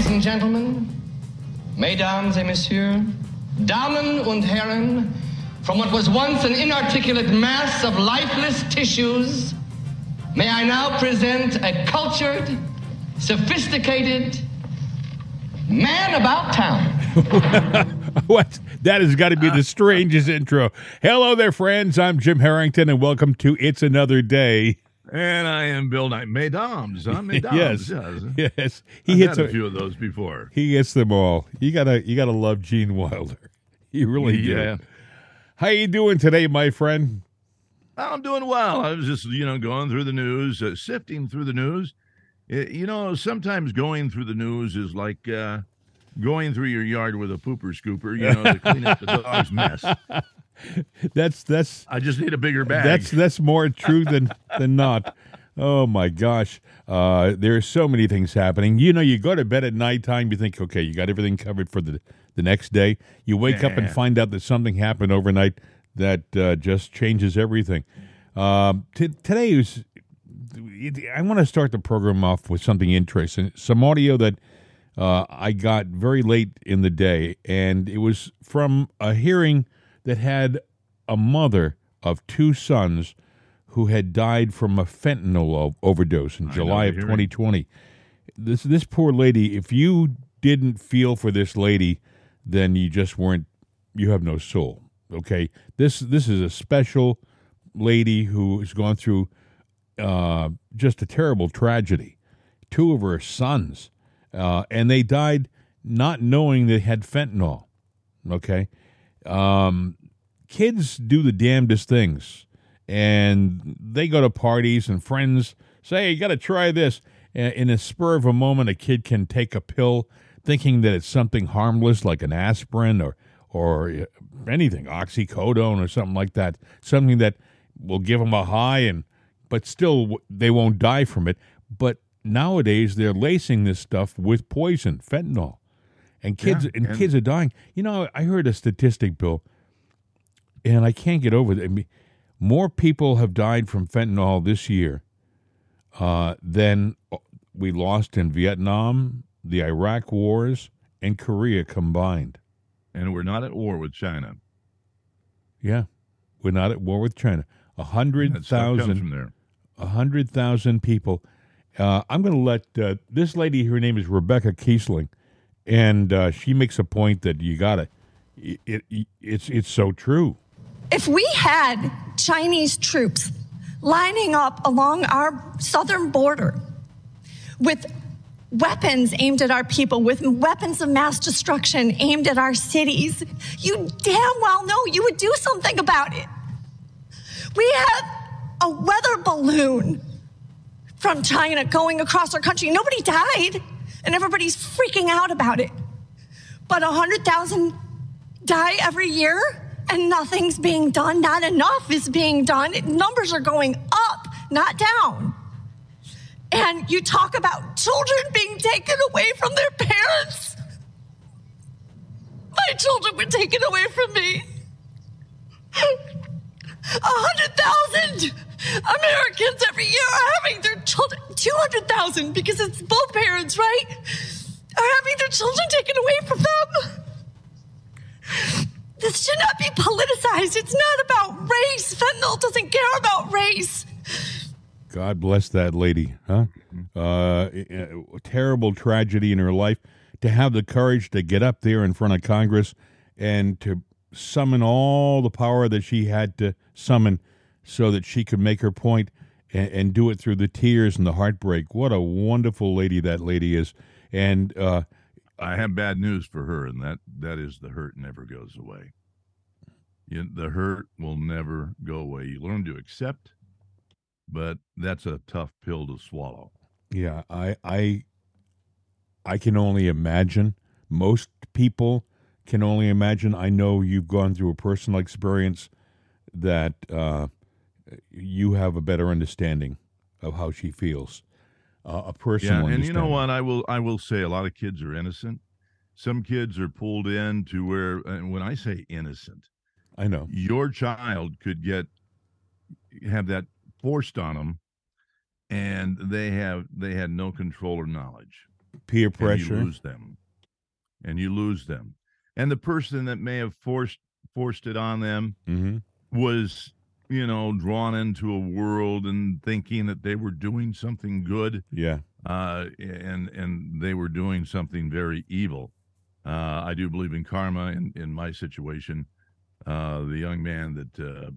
Ladies and gentlemen, mesdames et messieurs, Damen und Herren, from what was once an inarticulate mass of lifeless tissues, may I now present a cultured, sophisticated man about town. what? That has got to be the uh, strangest intro. Hello there, friends. I'm Jim Harrington, and welcome to It's Another Day. And I am Bill Knight. Mesdames, huh? Mesdames. yes, yes. yes. He I've hits had a few of those before. He hits them all. You gotta, you gotta love Gene Wilder. You really Yeah. do. How you doing today, my friend? I'm doing well. I was just, you know, going through the news, uh, sifting through the news. Uh, you know, sometimes going through the news is like uh, going through your yard with a pooper scooper, you know, to clean up the dog's mess. That's that's I just need a bigger bag. That's that's more true than than not. Oh my gosh, uh, there are so many things happening. You know, you go to bed at nighttime, you think, okay, you got everything covered for the the next day. You wake up and find out that something happened overnight that uh, just changes everything. Um, t- today is. I want to start the program off with something interesting. Some audio that uh, I got very late in the day, and it was from a hearing that had a mother of two sons who had died from a fentanyl overdose in I July of the hearing. 2020. This this poor lady. If you didn't feel for this lady, then you just weren't. You have no soul. Okay. This this is a special lady who has gone through uh, just a terrible tragedy. Two of her sons, uh, and they died not knowing they had fentanyl. Okay, um, kids do the damnedest things, and they go to parties and friends say, "Hey, "You got to try this." And in a spur of a moment, a kid can take a pill, thinking that it's something harmless like an aspirin or or uh, anything, oxycodone or something like that, something that will give them a high and but still they won't die from it. But nowadays they're lacing this stuff with poison, fentanyl, and kids Yeah, and, and- kids are dying. You know, I heard a statistic, Bill, and I can't get over it. More people have died from fentanyl this year uh, than we lost in Vietnam, the Iraq wars, and Korea combined. and we're not at war with China. Yeah, we're not at war with China. A hundred That stuff from there. a hundred thousand people. Uh, I'm going to let uh, this lady. Her name is Rebecca Kiesling, and uh, she makes a point that you got to. It, it, it's it's so true. If we had Chinese troops lining up along our southern border with weapons aimed at our people, with weapons of mass destruction aimed at our cities, you damn well know you would do something about it. We have a weather balloon from China going across our country. Nobody died, and everybody's freaking out about it. But 100,000 die every year and nothing's being done. Not enough is being done. Numbers are going up, not down. And you talk about children being taken away from their parents. My children were taken away from me. A hundred thousand Americans every year are having their children, 200,000 because it's both parents, right? Are having their children taken away from them. This should not be politicized. It's not about race. Fentanyl doesn't care about race. God bless that lady, huh? Uh, terrible tragedy in her life. To have the courage to get up there in front of Congress and to summon all the power that she had to summon so that she could make her point and, and do it through the tears and the heartbreak. What a wonderful lady that lady is. And uh, I have bad news for her, and that that is the hurt never goes away. You, the hurt will never go away. You learn to accept, but that's a tough pill to swallow. Yeah, I I I can only imagine. Most people can only imagine. I know you've gone through a personal experience that uh, you have a better understanding of how she feels. Uh, a personal yeah, and you know what? I will I will say a lot of kids are innocent. Some kids are pulled in to where, and when I say innocent, I know. your child could get have that forced on them, and they have they had no control or knowledge. Peer and pressure. you lose them, and you lose them, and the person that may have forced forced it on them hmm was you know drawn into a world and thinking that they were doing something good Yeah. uh, and and they were doing something very evil. Uh, I do believe in karma. In in my situation, uh, the young man that uh,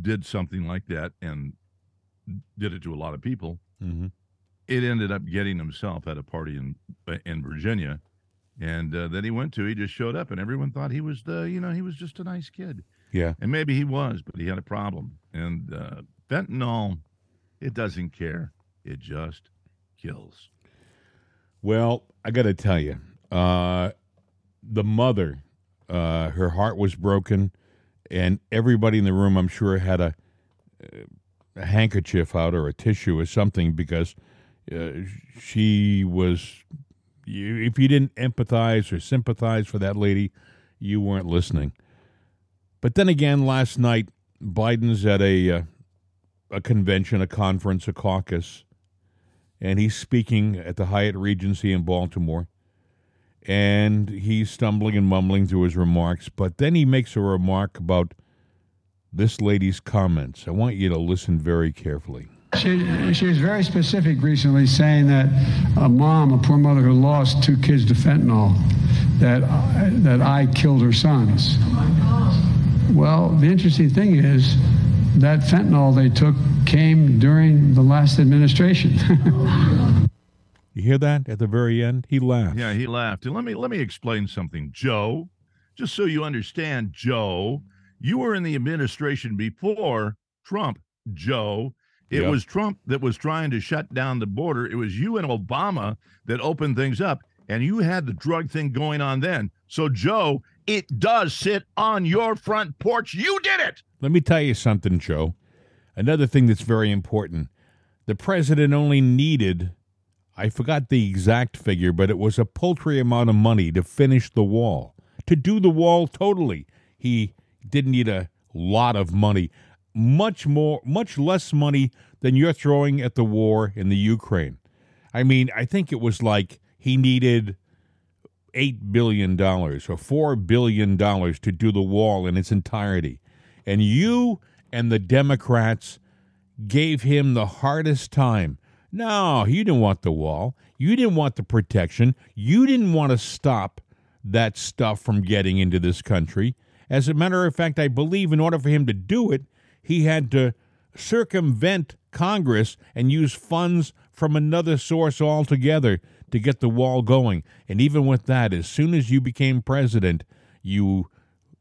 did something like that and did it to a lot of people, hmm it ended up getting himself at a party in in Virginia, and uh, that he went to. He just showed up, and everyone thought he was the you know he was just a nice kid, Yeah. and maybe he was, but he had a problem. And uh, fentanyl, it doesn't care. It just kills. Well, I got to tell you, uh, the mother, uh, her heart was broken, and everybody in the room, I'm sure, had a, a handkerchief out or a tissue or something because uh, she was. You, if you didn't empathize or sympathize for that lady, you weren't listening. But then again, last night, Biden's at a uh, a convention, a conference, a caucus and he's speaking at the Hyatt Regency in Baltimore. And he's stumbling and mumbling through his remarks, but then he makes a remark about this lady's comments. I want you to listen very carefully. She, she was very specific recently, saying that a mom, a poor mother who lost two kids to fentanyl, that I, that I killed her sons. Well, the interesting thing is that fentanyl they took came during the last administration. You hear that at the very end? He laughed. Yeah, he laughed. And let me let me explain something, Joe. Just so you understand, Joe, you were in the administration before Trump, Joe. It Yep. was Trump that was trying to shut down the border. It was you and Obama that opened things up, and you had the drug thing going on then. So, Joe, it does sit on your front porch. You did it. Let me tell you something, Joe. Another thing that's very important. The president only needed, I forgot the exact figure, but it was a paltry amount of money to finish the wall, to do the wall totally. He didn't need a lot of money, much more, much less money than you're throwing at the war in the Ukraine. I mean, I think it was like he needed eight billion dollars or four billion dollars to do the wall in its entirety. And you and the Democrats gave him the hardest time. No, you didn't want the wall. You didn't want the protection. You didn't want to stop that stuff from getting into this country. As a matter of fact, I believe in order for him to do it, he had to circumvent Congress and use funds from another source altogether to get the wall going. And even with that, as soon as you became president, you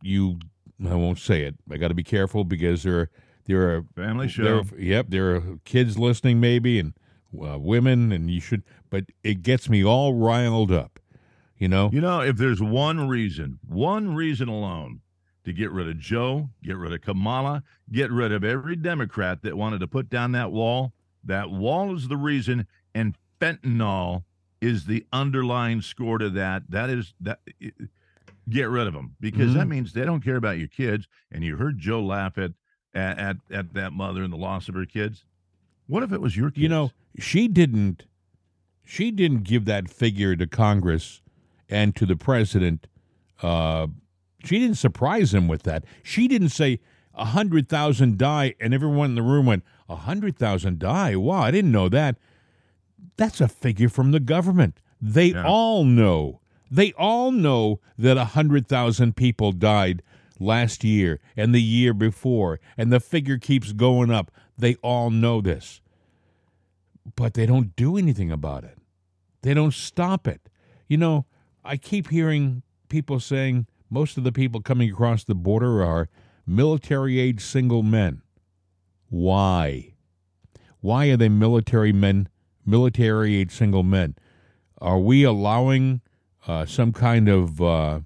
you I won't say it. I got to be careful because there are there are Family there show. are- yep, there are kids listening maybe and uh, women, and you should. But it gets me all riled up. You know. You know, if there's one reason, one reason alone to get rid of Joe, get rid of Kamala, get rid of every Democrat that wanted to put down that wall, that wall is the reason, and fentanyl is the underlying score to that. That is that. Get rid of them because that means they don't care about your kids. And you heard Joe laugh at at at, at that mother and the loss of her kids. What if it was your kids? You know, she didn't she didn't give that figure to Congress and to the president. Uh, she didn't surprise him with that. She didn't say a hundred thousand die, and everyone in the room went, "A hundred thousand die? Wow, I didn't know that." That's a figure from the government. They Yeah. all know. They all know that a hundred thousand people died last year and the year before, and the figure keeps going up. They all know this but they don't do anything about it. They don't stop it. You know, I keep hearing people saying most of the people coming across the border are military age single men. Why? Why are they military men, military age single men? Are we allowing uh, some kind of uh,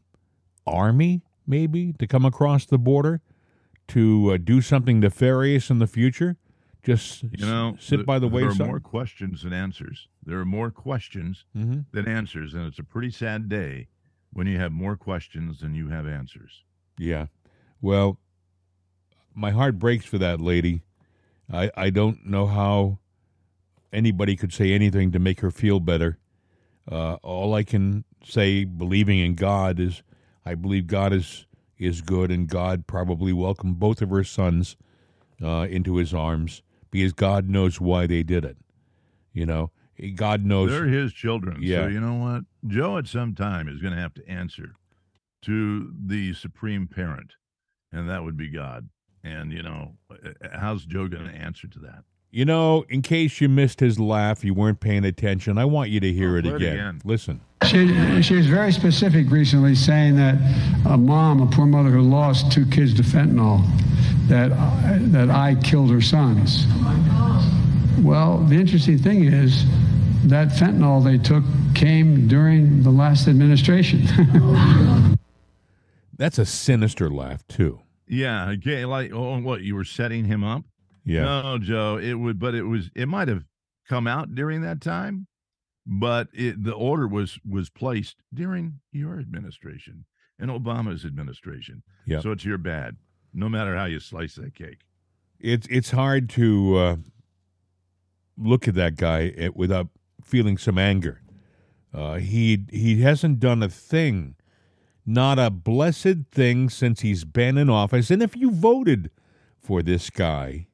army, maybe, to come across the border to uh, do something nefarious in the future? Just You know, sit th- by the there wayside. are more questions than answers. There are more questions hmm than answers, and it's a pretty sad day when you have more questions than you have answers. Yeah. Well, my heart breaks for that lady. I, I don't know how anybody could say anything to make her feel better. Uh, all I can say, believing in God, is I believe God is is good, and God probably welcomed both of her sons uh, into His arms because God knows why they did it. You know, God knows They're his children. Yeah. So you know what? Joe at some time is going to have to answer to the supreme parent, and that would be God. And you know, uh, how's Joe going to answer to that? You know, in case you missed his laugh, you weren't paying attention. I want you to hear Oh, it again. again. Listen. She, she was very specific recently, saying that a mom, a poor mother who lost two kids to fentanyl, that I, that I killed her sons. Oh, well, the interesting thing is that fentanyl they took came during the last administration. That's a sinister laugh too. Yeah, okay, like oh, what you were setting him up? Yeah. No, Joe, it would, but it was, it might have come out during that time, but it, the order was was placed during your administration and Obama's administration. Yeah. So it's your bad, no matter how you slice that cake. It's it's hard to uh, look at that guy eh, without feeling some anger. Uh, he he hasn't done a thing, not a blessed thing since he's been in office. And if you voted for this guy,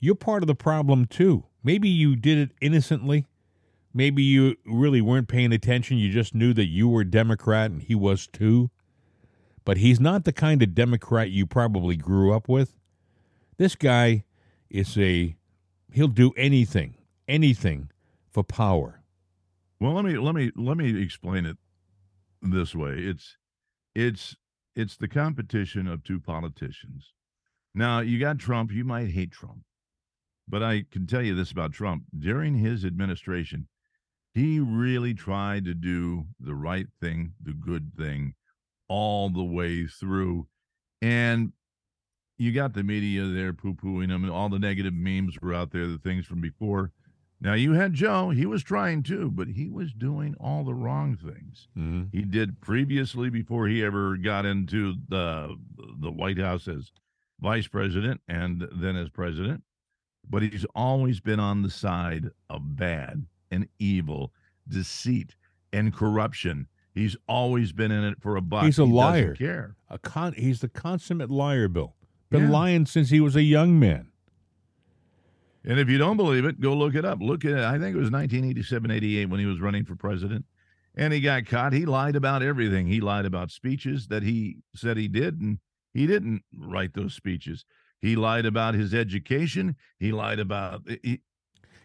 you're part of the problem too. Maybe you did it innocently. Maybe you really weren't paying attention. You just knew that you were a Democrat and he was too. But he's not the kind of Democrat you probably grew up with. This guy is a he'll do anything, anything for power. Well, let me let me let me explain it this way. It's it's it's the competition of two politicians. Now, you got Trump, you might hate Trump. But I can tell you this about Trump. During his administration, he really tried to do the right thing, the good thing all the way through. And you got the media there poo pooing him, and all the negative memes were out there, the things from before. Now you had Joe, he was trying too, but he was doing all the wrong things. Mm-hmm. He did previously before he ever got into the the White House as vice president and then as president. But he's always been on the side of bad and evil, deceit and corruption. He's always been in it for a buck. He's a He liar. Care. A con- he's the consummate liar, Bill. Been Yeah. lying since he was a young man. And if you don't believe it, go look it up. Look at it. I think it was 1987, 88 when he was running for president. And he got caught. He lied about everything. He lied about speeches that he said he did, and he didn't write those speeches. He lied about his education. He lied about he,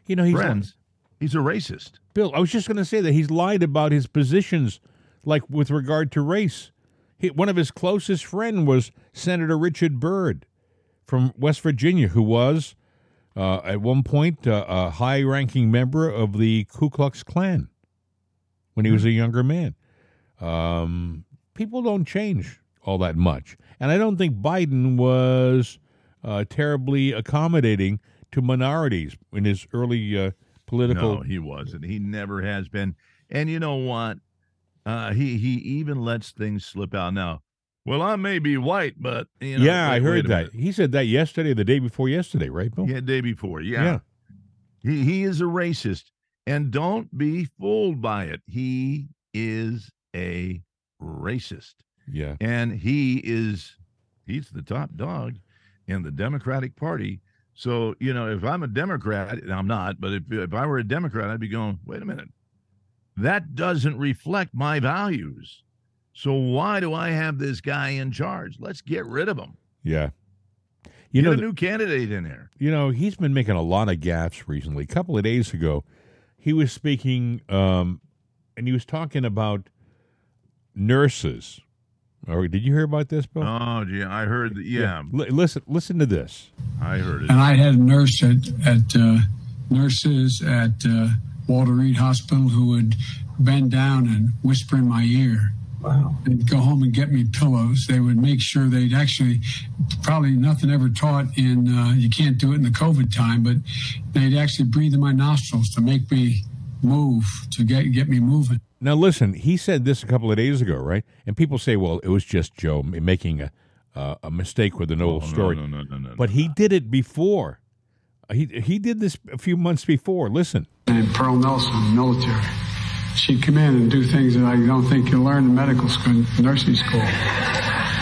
You know, he's friends. He's a racist. Bill, I was just going to say that he's lied about his positions, like with regard to race. He, one of his closest friend was Senator Richard Byrd from West Virginia, who was uh, at one point uh, a high-ranking member of the Ku Klux Klan when he was a younger man. Um, people don't change all that much, and I don't think Biden was uh, terribly accommodating to minorities in his early uh, political. No, he wasn't. He never has been. And you know what? Uh, he he even lets things slip out now. Well, I may be white, but you know, yeah, I wait- wait heard that. minute. He said that yesterday, the day before yesterday, right, Bill? Yeah, day before. Yeah. Yeah. He he is a racist. And don't be fooled by it. He is a racist. Yeah. And he is he's the top dog in the Democratic Party. So, you know, if I'm a Democrat, and I'm not, but if if I were a Democrat, I'd be going, wait a minute. That doesn't reflect my values. So why do I have this guy in charge? Let's get rid of him. Yeah. You Get know, a new candidate in there. you know, he's been making a lot of gaffes recently. A couple of days ago, he was speaking, um, and he was talking about nurses. Or did you hear about this, Bill? Oh, gee, I heard that. Yeah, Li- listen, listen to this. I heard it. And I had a nurse at, at uh, nurses at uh, Walter Reed Hospital who would bend down and whisper in my ear. Wow. They'd go home and get me pillows. They would make sure they'd actually, probably nothing ever taught in, uh, you can't do it in the COVID time, but they'd actually breathe in my nostrils to make me move, to get, get me moving. Now, listen, he said this a couple of days ago, right? And people say, well, it was just Joe making a, uh, a mistake with an old Oh, story. No, no, no, no. But he did it before. He, he did this a few months before. Listen. And Pearl Nelson, military. she'd come in and do things that I don't think you learn in medical school, nursing school.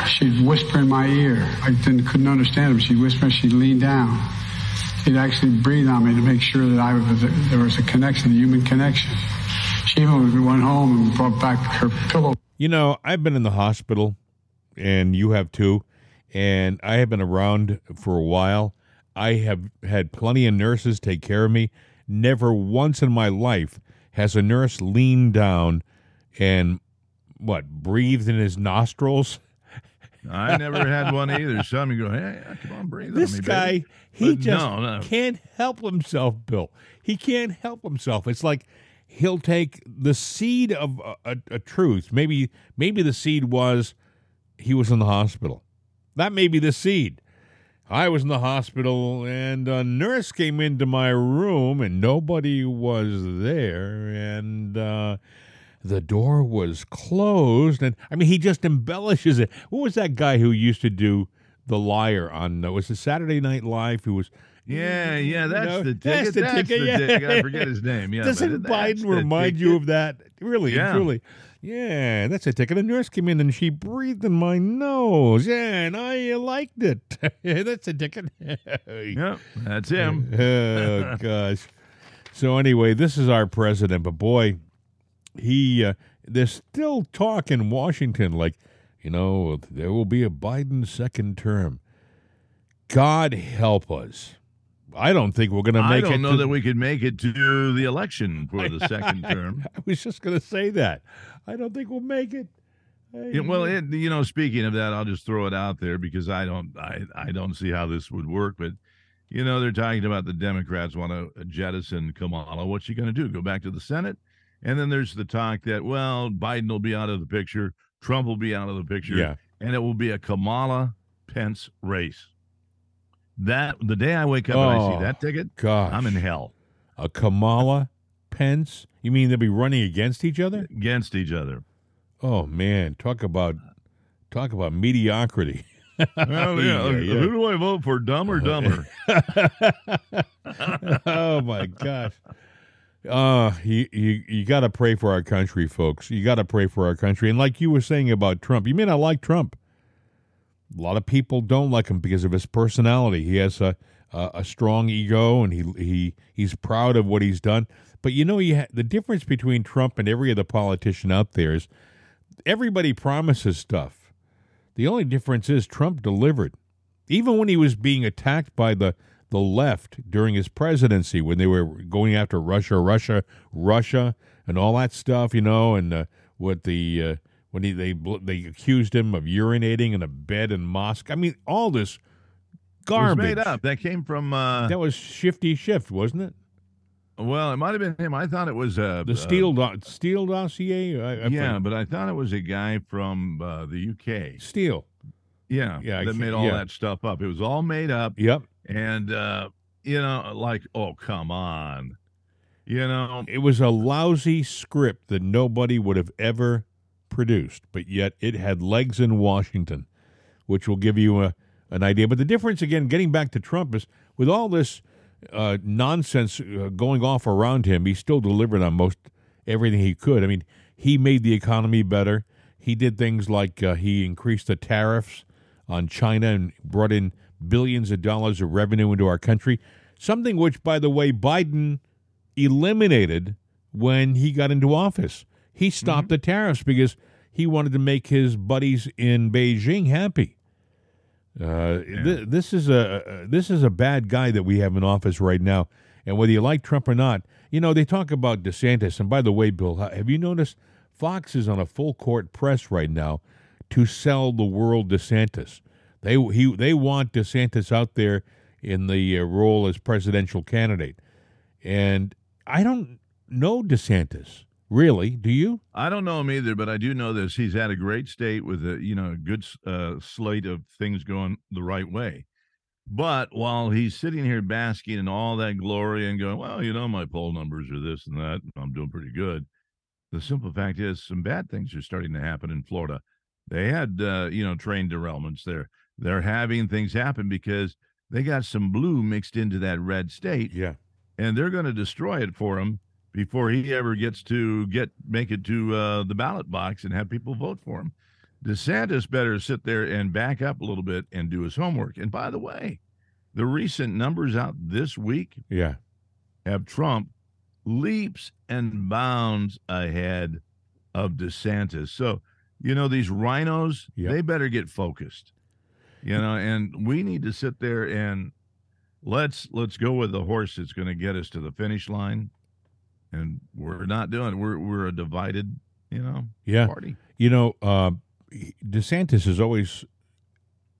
She'd whisper in my ear. I didn't, couldn't understand her. She'd whisper. She'd lean down. She'd actually breathe on me to make sure that I was there was a connection, a human connection. She even went home and brought back her pillow. You know, I've been in the hospital, and you have too, and I have been around for a while. I have had plenty of nurses take care of me. Never once in my life has a nurse leaned down and what breathed in his nostrils. I never had one either. Some you go, hey, come on, breathe. This on me, guy, baby. he But just no, no. can't help himself, Bill. He can't help himself. It's like he'll take the seed of a, a, a truth. Maybe, maybe the seed was he was in the hospital. That may be the seed. I was in the hospital, and a nurse came into my room, and nobody was there, and uh, the door was closed. And I mean, he just embellishes it. What was that guy who used to do the liar on? Was it Saturday Night Live? Who was Yeah, yeah, that's know, the ticket. that's the ticket, the yeah. ticket. I forget his name. Yeah, Doesn't Biden remind you of that? Really, Yeah. truly. Yeah, that's a ticket. A nurse came in and she breathed in my nose. Yeah, and I liked it. that's a ticket. Yeah, that's him. oh gosh. So anyway, this is our president, but boy, he uh, there's still talk in Washington like, you know, there will be a Biden second term. God help us. I don't think we're going to I make it. I don't know to- that we could make it to the election for the second term. I was just going to say that. I don't think we'll make it. Yeah, well, it, you know, speaking of that, I'll just throw it out there because I don't, I, I don't see how this would work. But you know, they're talking about the Democrats want to jettison Kamala. What's she going to do? Go back to the Senate? And then there's the talk that well, Biden will be out of the picture, Trump will be out of the picture, Yeah. and it will be a Kamala Pence race. That the day I wake up and I Oh, see that ticket, gosh. I'm in hell a Kamala Pence. You mean they'll be running against each other? against each other. Oh man, talk about talk about mediocrity. Well, yeah, Yeah, yeah. who do I vote for, dumb or dumber? oh my gosh. Uh you you, you got to pray for our country, folks. You got to pray for our country. And like you were saying about Trump, you may not like Trump. A lot of people don't like him because of his personality. He has a a, a strong ego, and he he he's proud of what he's done. But you know, you ha- the difference between Trump and every other politician out there is everybody promises stuff. The only difference is Trump delivered. Even when he was being attacked by the the left during his presidency, when they were going after Russia, Russia, Russia, and all that stuff, you know, and uh, what the uh, when he they they accused him of urinating in a bed in Moscow. I mean, all this garbage. made up. That came from. Uh, That was shifty Schiff, wasn't it? well, it might have been him. I thought it was uh, The uh, Steele do- Steele dossier. I, I yeah, but I thought it was a guy from uh, the UK. Steele. Yeah, Yeah, that made all yeah. that stuff up. It was all made up, Yep. and uh, you know, like, oh come on, you know, It was a lousy script that nobody would have ever produced, but yet it had legs in Washington, which will give you a, an idea. But the difference, again, getting back to Trump, is with all this uh, nonsense uh, going off around him, he still delivered on most everything he could. I mean, he made the economy better. He did things like uh, he increased the tariffs on China and brought in billions of dollars of revenue into our country. Something which, by the way, Biden eliminated when he got into office. He stopped the tariffs because he wanted to make his buddies in Beijing happy. Uh, th- this is a this is a bad guy that we have in office right now, and whether you like Trump or not, you know they talk about DeSantis. And by the way, Bill, have you noticed Fox is on a full court press right now to sell the world DeSantis? They he they want DeSantis out there in the uh, role as presidential candidate, and I don't know DeSantis really. Do you? I don't know him either, but I do know this. He's had a great state with a you know a good uh, slate of things going the right way. But while he's sitting here basking in all that glory and going, well, you know, my poll numbers are this and that, I'm doing pretty good. The simple fact is, some bad things are starting to happen in Florida. They had, uh, you know, train derailments there. They're having things happen because they got some blue mixed into that red state Yeah. and they're going to destroy it for him. Before he ever gets to get make it to uh, the ballot box and have people vote for him. DeSantis better sit there and back up a little bit and do his homework. And by the way, the recent numbers out this week Yeah. have Trump leaps and bounds ahead of DeSantis. So, you know, these rhinos, Yep. they better get focused. You know, and we need to sit there and let's let's go with the horse that's going to get us to the finish line. And we're not doing we're we're a divided, you know, Yeah. party. You know, uh, DeSantis is always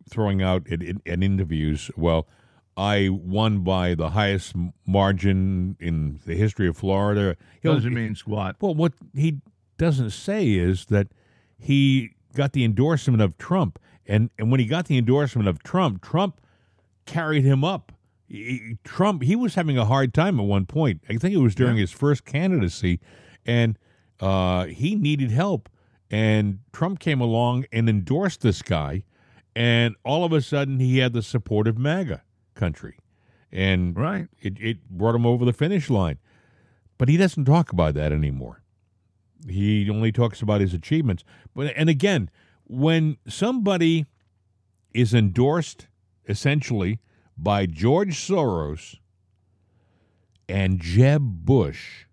throwing out in, in, in interviews, well, I won by the highest margin in the history of Florida. He'll- Doesn't mean squat. Well, what he doesn't say is that he got the endorsement of Trump, and and when he got the endorsement of Trump, Trump carried him up. He- Trump he was having a hard time at one point. I think it was during his first candidacy, and uh, he needed help. And Trump came along and endorsed this guy, and all of a sudden he had the support of MAGA country, and Right. it, it brought him over the finish line. But he doesn't talk about that anymore. He only talks about his achievements. But and again, when somebody is endorsed essentially by George Soros and Jeb Bush,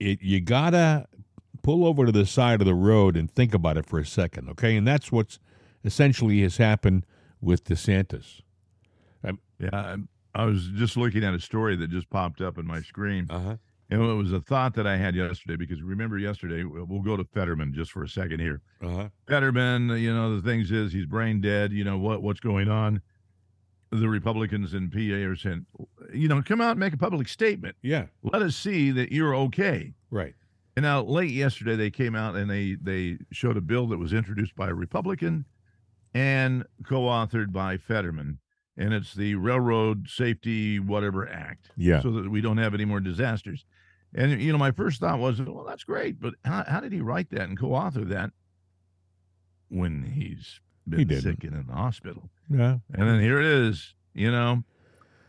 it you gotta pull over to the side of the road and think about it for a second, okay? And that's what's essentially has happened with DeSantis. Yeah. I'm- I was just looking at a story that just popped up in my screen. Uh-huh. And it was a thought that I had yesterday because remember yesterday, we'll we'll go to Fetterman just for a second here. Uh-huh. Fetterman, you know, the things is he's brain dead. You know what what's going on. The Republicans in PA are saying, you know, come out and make a public statement. Yeah, Let us see that you're okay. right. And now late yesterday they came out and they they showed a bill that was introduced by a Republican and co-authored by Fetterman. And it's the Railroad Safety Whatever Act. Yeah. So that we don't have any more disasters. And you know, my first thought was, well, that's great, but how, how did he write that and co-author that when he's been sick and in the hospital? Yeah. And then here it is, you know,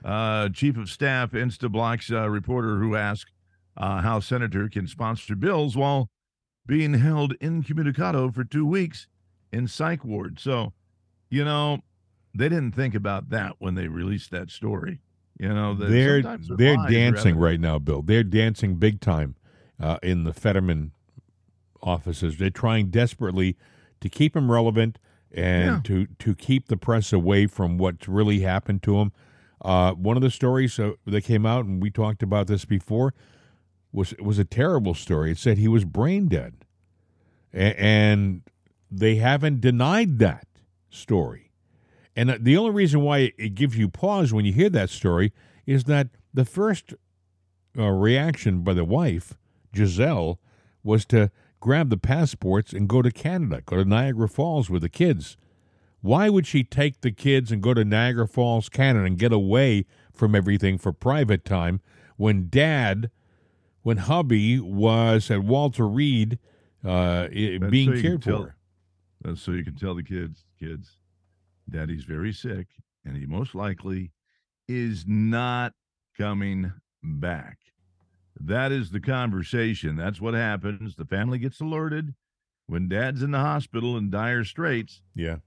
uh, Chief of Staff, Instablock's uh, reporter who asked uh, how Senator can sponsor bills while being held incommunicado for two weeks in psych ward. So, you know, they didn't think about that when they released that story. You know, they're they're dancing evident. right now, Bill. They're dancing big time uh, in the Fetterman offices. They're trying desperately to keep him relevant and Yeah. to to keep the press away from what's really happened to him. Uh, one of the stories uh, that came out, and we talked about this before, was was a terrible story. It said he was brain dead, A- and they haven't denied that story. And uh, the only reason why it gives you pause when you hear that story is that the first uh, reaction by the wife, Giselle, was to grab the passports and go to Canada, go to Niagara Falls with the kids. Why would she take the kids and go to Niagara Falls, Canada, and get away from everything for private time when dad, when hubby was at Walter Reed uh, being so cared tell- for? That's so you can tell the kids, kids, daddy's very sick and he most likely is not coming back. That is the conversation. That's what happens. The family gets alerted when dad's in the hospital in dire straits. Yeah.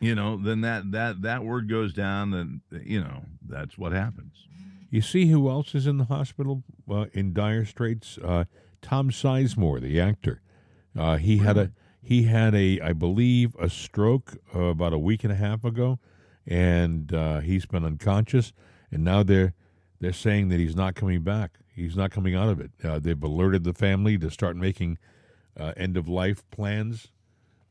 You know, then that that that word goes down, and you know that's what happens. You see who else is in the hospital uh, in dire straits? Uh, Tom Sizemore, the actor. Uh, he had a he had a I believe a stroke uh, about a week and a half ago, and uh, he's been unconscious. And now they're they're saying that he's not coming back. He's not coming out of it. Uh, they've alerted the family to start making uh, end of life plans.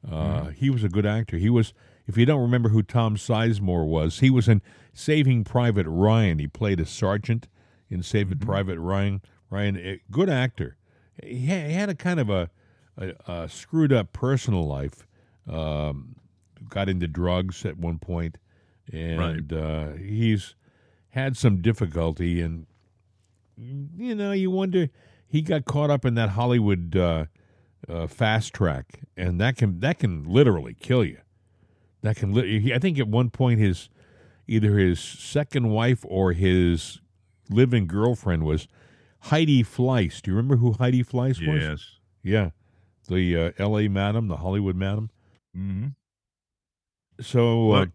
Uh, He was a good actor. He was, if you don't remember who Tom Sizemore was, he was in Saving Private Ryan. He played a sergeant in Saving Private Ryan. Ryan, a good actor. He had, a kind of a, a, a screwed up personal life. Um, got into drugs at one point, and uh, he's had some difficulty. And you know, you wonder he got caught up in that Hollywood. Uh, uh, fast track, and that can that can literally kill you. That can. Li- I think at one point his either his second wife or his living girlfriend was Heidi Fleiss. Do you remember who Heidi Fleiss was? Yes. Yeah, the uh, L.A. Madam, the Hollywood Madam. Mm-hmm. So, uh, But-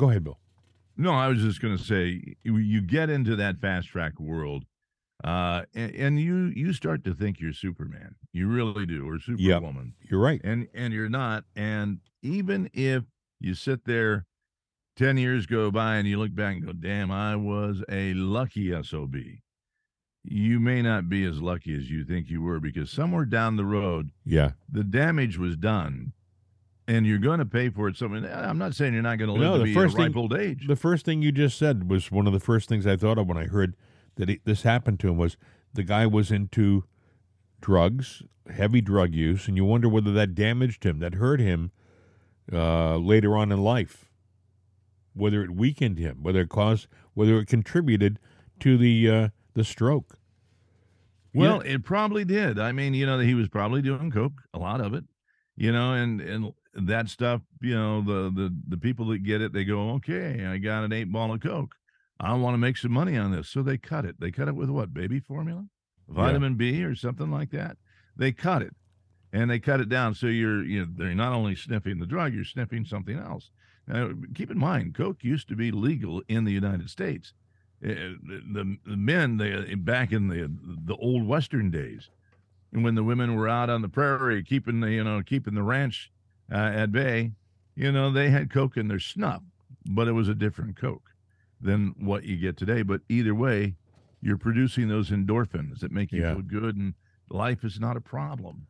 go ahead, Bill. No, I was just going to say you, you get into that fast track world, uh, and, and you you start to think you're Superman. You really do, or. Superwoman, You're right. and and you're not. And even if you sit there, ten years go by, and you look back and go, "Damn, I was a lucky sob." You may not be as lucky as you think you were because somewhere down the road, Yeah. the damage was done, and you're going to pay for it. Something I'm not saying you're not going to live No, to the be first a ripe thing- old age. The first thing you just said was one of the first things I thought of when I heard that it, this happened to him was the guy was into drugs, heavy drug use, and you wonder whether that damaged him, that hurt him uh, later on in life, whether it weakened him, whether it caused, whether it contributed to the uh, the stroke. Well, it probably did. I mean, you know, he was probably doing coke, a lot of it, you know, and and that stuff, you know, the the the people that get it, they go, okay, I got an eight ball of coke. I want to make some money on this, so they cut it. They cut it with what? Baby formula, vitamin B, or something like that. They cut it, and they cut it down. So you're you know, they're not only sniffing the drug, you're sniffing something else. Now, keep in mind, coke used to be legal in the United States. Uh, the, the men they back in the the old western days and when the women were out on the prairie keeping the you know keeping the ranch uh, at bay you know they had coke in their snuff but it was a different coke than what you get today but either way you're producing those endorphins that make you Yeah. feel good and life is not a problem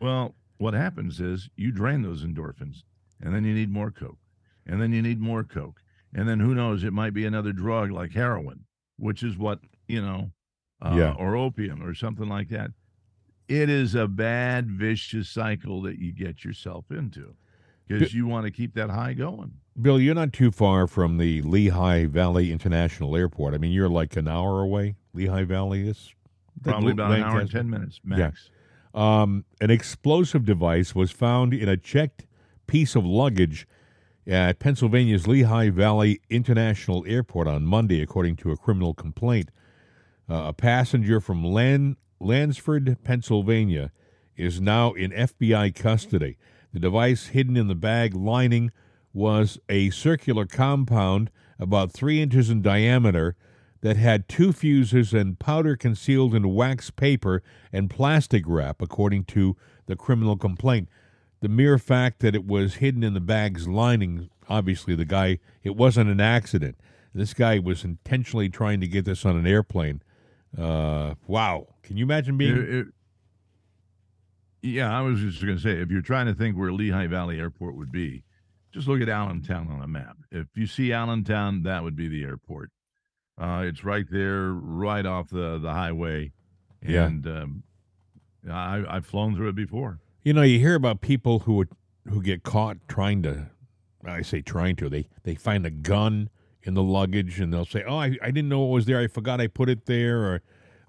well what happens is you drain those endorphins and then you need more coke and then you need more coke and then who knows it might be another drug like heroin which is what you know uh, Yeah. or opium or something like that it is a bad vicious cycle that you get yourself into because you want to keep that high going Bill, you're not too far from the Lehigh Valley International Airport. I mean, you're like an hour away. Lehigh Valley is probably about an hour and 10 minutes max Um, an explosive device was found in a checked piece of luggage at Pennsylvania's Lehigh Valley International Airport on Monday, according to a criminal complaint. Uh, a passenger from Lan- Lansford, Pennsylvania, is now in FBI custody. The device hidden in the bag lining was a circular compound about three inches in diameter that had two fuses and powder concealed in wax paper and plastic wrap, according to the criminal complaint. The mere fact that it was hidden in the bag's lining, obviously, the guy, it wasn't an accident. This guy was intentionally trying to get this on an airplane. Uh, wow. Can you imagine being. It- it- yeah, I was just going to say, if you're trying to think where Lehigh Valley Airport would be, just look at Allentown on a map. If you see Allentown, that would be the airport. Uh, it's right there, right off the, the highway. Yeah. And um, I, I've flown through it before. You know, you hear about people who would, who get caught trying to, I say trying to, they, they find a gun in the luggage and they'll say, oh, I, I didn't know it was there. I forgot I put it there. Or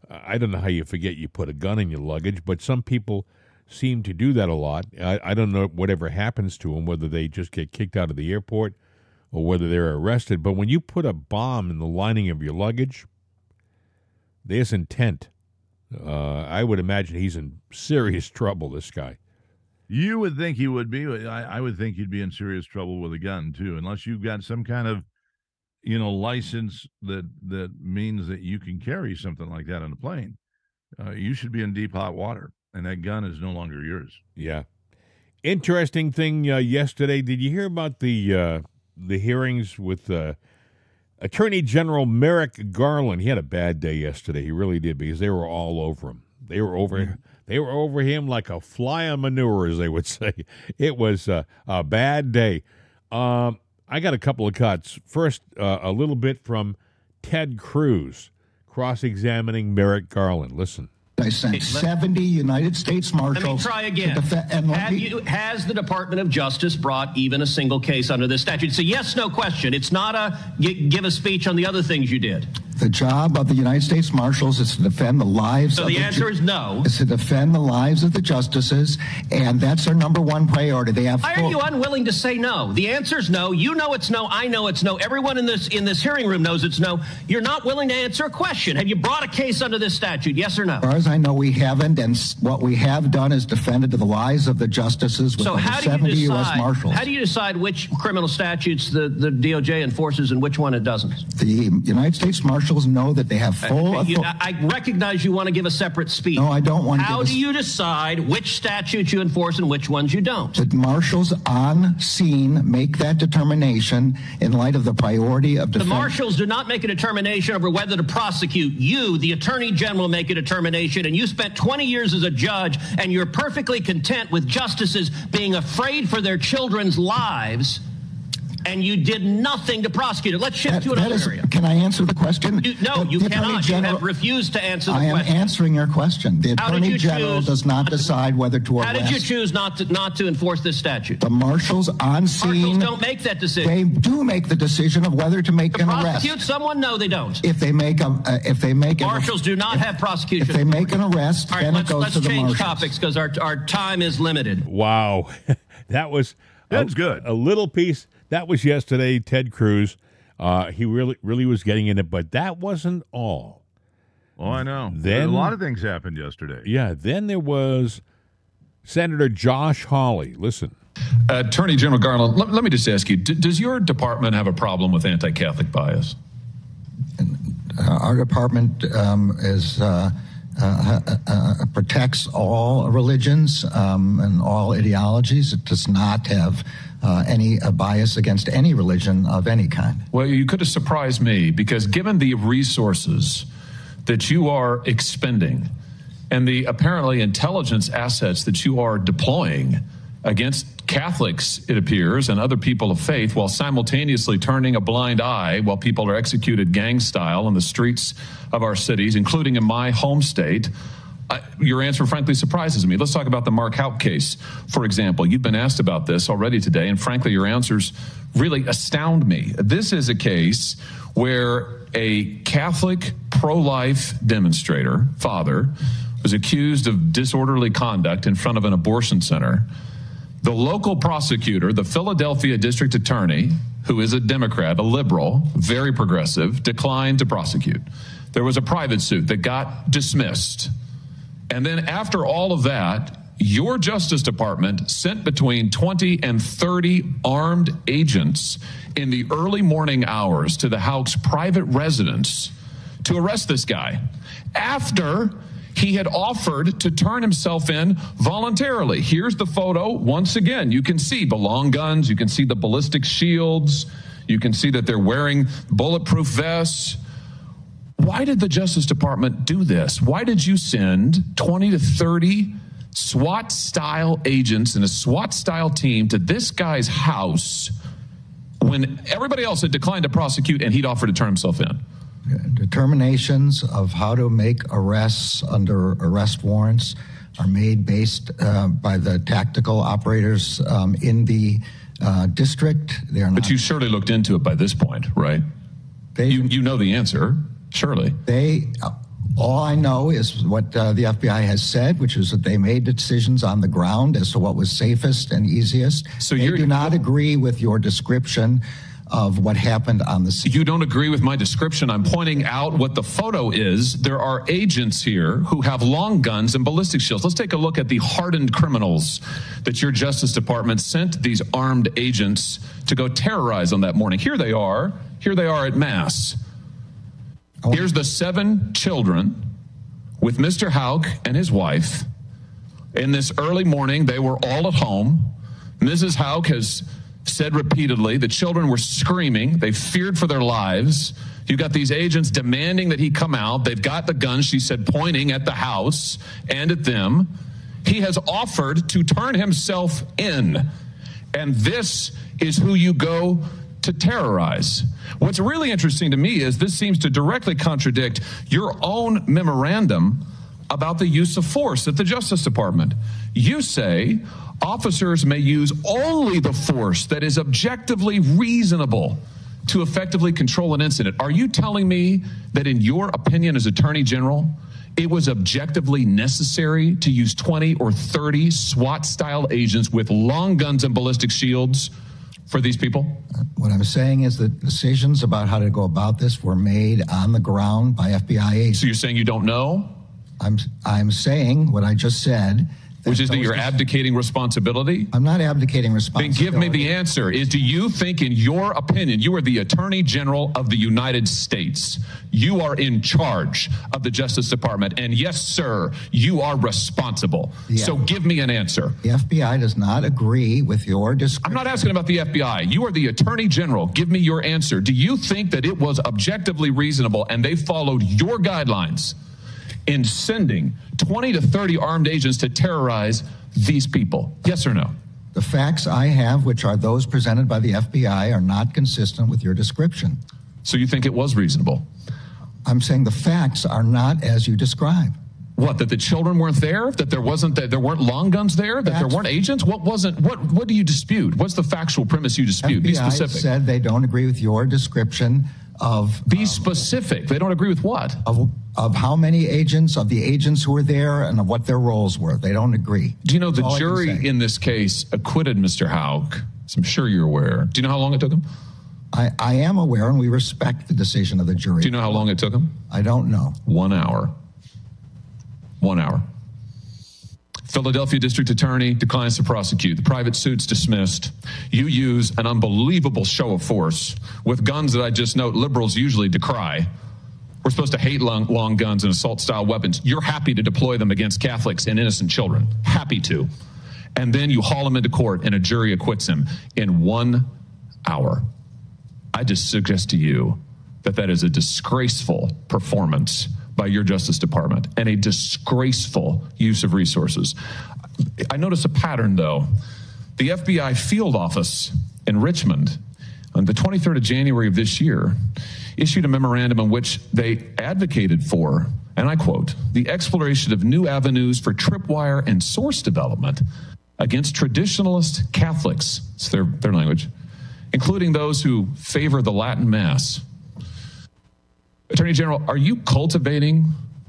I don't know how you forget you put a gun in your luggage, but some people seem to do that a lot. I, I don't know whatever happens to them, whether they just get kicked out of the airport or whether they're arrested. But when you put a bomb in the lining of your luggage, there's intent. Uh, I would imagine he's in serious trouble, this guy. You would think he would be. I, I would think he'd be in serious trouble with a gun too, unless you've got some kind of, you know, license that that means that you can carry something like that on a plane. Uh, you should be in deep hot water, and that gun is no longer yours. Yeah. Interesting thing uh, yesterday. Did you hear about the uh, the hearings with uh, Attorney General Merrick Garland? He had a bad day yesterday. He really did because they were all over him. They were over. They were over him like a fly on manure, as they would say. It was uh, a bad day. Um, I got a couple of cuts. First, uh, a little bit from Ted Cruz cross-examining Merrick Garland. Listen. I sent 70 United States Marshals. Let Marshals. me try to again. defe- and Have me- you, has the Department of Justice brought even a single case under this statute? It's a yes no question. It's not a give a speech on the other things you did. The job of the United States Marshals is to defend the lives So of the ju- answer is no. Is to defend the lives of the justices, and that's their number one priority. They have Why are you unwilling to say no? The answer is no. You know it's no. I know it's no. Everyone in this in this hearing room knows it's no. You're not willing to answer a question. Have you brought a case under this statute? Yes or no? As far as I know, we haven't, and what we have done is defended the lives of the justices with So how do you 70 U.S. decide? Marshals. How do you decide which criminal statutes the, the DOJ enforces and which one it doesn't? the United States Marshals know that they have full Uh, You- I recognize you want to give a separate speech. No, I don't want to How a do you decide which statutes you enforce and which ones you don't? The marshals on scene make that determination in light of the priority of The marshals do not make a determination over whether to prosecute. You, the attorney general, make a determination, and you spent 20 years as a judge, and you're perfectly content with justices being afraid for their children's lives, and you did nothing to prosecute it. Let's shift That- to another is- area. can I answer the question? You, no, The you Attorney cannot. General- you have refused to answer the question. I am question. answering your question. The How Attorney General choose- does not decide whether to arrest. How arrest. did you choose not to not to enforce this statute? The marshals on scene. Marshals scene, don't make that decision. they do make the decision of whether to make to an arrest. prosecute someone? No, they don't. If they make a, uh, if they make Marshals do not have prosecution. If they make an arrest, All right, then it let's, goes let's to the change topics because our our time is limited. Wow, that was That's a, good. A little piece that was yesterday. Ted Cruz, uh, he really really was getting in it, but that wasn't all. Oh, I know. Then- a lot of things happened yesterday. Yeah, then there was Senator Josh Hawley. Listen, Attorney General Garland, let, let me just ask you: d- Does your department have a problem with anti-Catholic bias? Uh, our department um, is uh, uh, uh, uh, protects all religions um, and all ideologies. It does not have uh, any bias against any religion of any kind. Well, you could have surprised me because given the resources that you are expending and the apparently intelligence assets that you are deploying against Catholics, it appears, and other people of faith, while simultaneously turning a blind eye while people are executed gang style in the streets of our cities, including in my home state. I, your answer, frankly, surprises me. Let's talk about the Mark Houck case, for example. You've been asked about this already today, and frankly, your answers really astound me. This is a case where a Catholic pro life demonstrator, father, was accused of disorderly conduct in front of an abortion center. The local prosecutor, the Philadelphia district attorney, who is a Democrat, a liberal, very progressive, declined to prosecute. There was a private suit that got dismissed. And then after all of that, your Justice Department sent between 20 and 30 armed agents in the early morning hours to the Houck's private residence to arrest this guy after he had offered to turn himself in voluntarily. Here's the photo. Once again, you can see the long guns, you can see the ballistic shields, you can see that they're wearing bulletproof vests. Why did the Justice Department do this? Why did you send 20 to 30 SWAT style agents and a SWAT style team to this guy's house when everybody else had declined to prosecute and he'd offered to turn himself in? Determinations of how to make arrests under arrest warrants are made based uh, by the tactical operators um, in the uh, district. They are not. But you surely looked into it by this point, right? they, You, you know the answer, surely. they all I know is what uh, the FBI has said, which is that they made decisions on the ground as to what was safest and easiest. So you're- do not agree with your description of what happened on the scene. You don't agree with my description. I'm pointing out what the photo is. There are agents here who have long guns and ballistic shields. Let's take a look at the hardened criminals that your Justice Department sent these armed agents to go terrorize on that morning. Here they are. Here they are at Mass. Oh. Here's the seven children with Mr. Houck and his wife. In this early morning, they were all at home. Mrs. Houck has said repeatedly the children were screaming. They feared for their lives. You got these agents demanding that he come out. They've got the gun, she said, pointing at the house and at them. He has offered to turn himself in. And this is who you go to terrorize. What's really interesting to me is this seems to directly contradict your own memorandum about the use of force at the Justice Department. You say officers may use only the force that is objectively reasonable to effectively control an incident. Are you telling me that, in your opinion as Attorney General, it was objectively necessary to use 20 or 30 SWAT style agents with long guns and ballistic shields for these people? What I'm saying is that decisions about how to go about this were made on the ground by FBI agents. So you're saying you don't know? I'm I'm saying what I just said. Which is that you're abdicating responsibility? I'm not abdicating responsibility. Then give me the answer. Is do you think, in your opinion, you are the Attorney General of the United States? You are in charge of the Justice Department. And yes, sir, you are responsible. Yeah. So give me an answer. The FBI does not agree with your I'm not asking about the FBI. You are the Attorney General. Give me your answer. Do you think that it was objectively reasonable and they followed your guidelines in sending 20 to 30 armed agents to terrorize these people? Yes or no? The facts I have, which are those presented by the FBI, are not consistent with your description. So you think it was reasonable? I'm saying the facts are not as you describe. What? That the children weren't there? That there wasn't that there weren't long guns there? That there weren't agents? What wasn't? What? What do you dispute? What's the factual premise you dispute? Be FBI specific. said they don't agree with your description of Be um, specific. They don't agree with what? of of how many agents of the agents who were there and of what their roles were. They don't agree. Do you know the That's can jury in this case acquitted Mr. Houck? I'm sure you're aware. Do you know how long it took him? I, I am aware, and we respect the decision of the jury. Do you know how long it took him? I don't know. One hour. One hour. Philadelphia District Attorney declines to prosecute. The private suit's dismissed. You use an unbelievable show of force with guns that I just note liberals usually decry. We're supposed to hate long, long guns and assault style weapons. You're happy to deploy them against Catholics and innocent children. Happy to. And then you haul him into court and a jury acquits him in one hour. I just suggest to you that that is a disgraceful performance by your Justice Department and a disgraceful use of resources. I notice a pattern, though. The FBI field office in Richmond on the 23rd of January of this year issued a memorandum in which they advocated for, and I quote, the exploration of new avenues for tripwire and source development against traditionalist Catholics, it's their, their language, including those who favor the Latin Mass. Attorney General, are you cultivating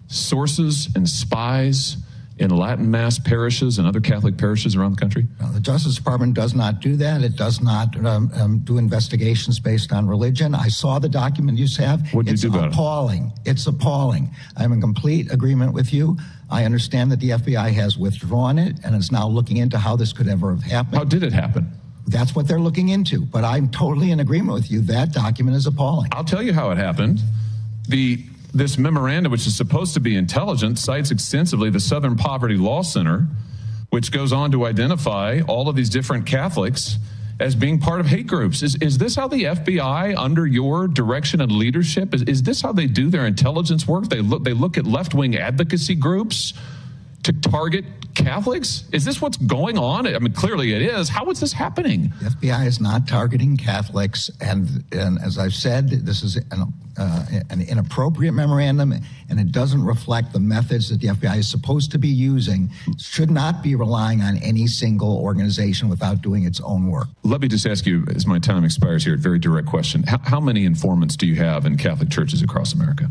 sources and spies in Latin Mass parishes and other Catholic parishes around the country? Now, the Justice Department does not do that. It does not um, um, do investigations based on religion. I saw the document you have. What'd you it's do about it? appalling. It's appalling. I'm in complete agreement with you. I understand that the FBI has withdrawn it and is now looking into how this could ever have happened. How did it happen? That's what they're looking into. But I'm totally in agreement with you. That document is appalling. I'll tell you how it happened. The this memorandum, which is supposed to be intelligent, cites extensively the Southern Poverty Law Center, which goes on to identify all of these different Catholics as being part of hate groups. Is, is this how the FBI, under your direction and leadership, is, is this how they do their intelligence work? They look they look at left wing advocacy groups to target Catholics? Is this what's going on? I mean, clearly it is. How is this happening? The FBI is not targeting Catholics, and, and as I've said, this is an, uh, an inappropriate memorandum, and it doesn't reflect the methods that the FBI is supposed to be using. It should not be relying on any single organization without doing its own work. Let me just ask you, as my time expires here, a very direct question. How, how many informants do you have in Catholic churches across America?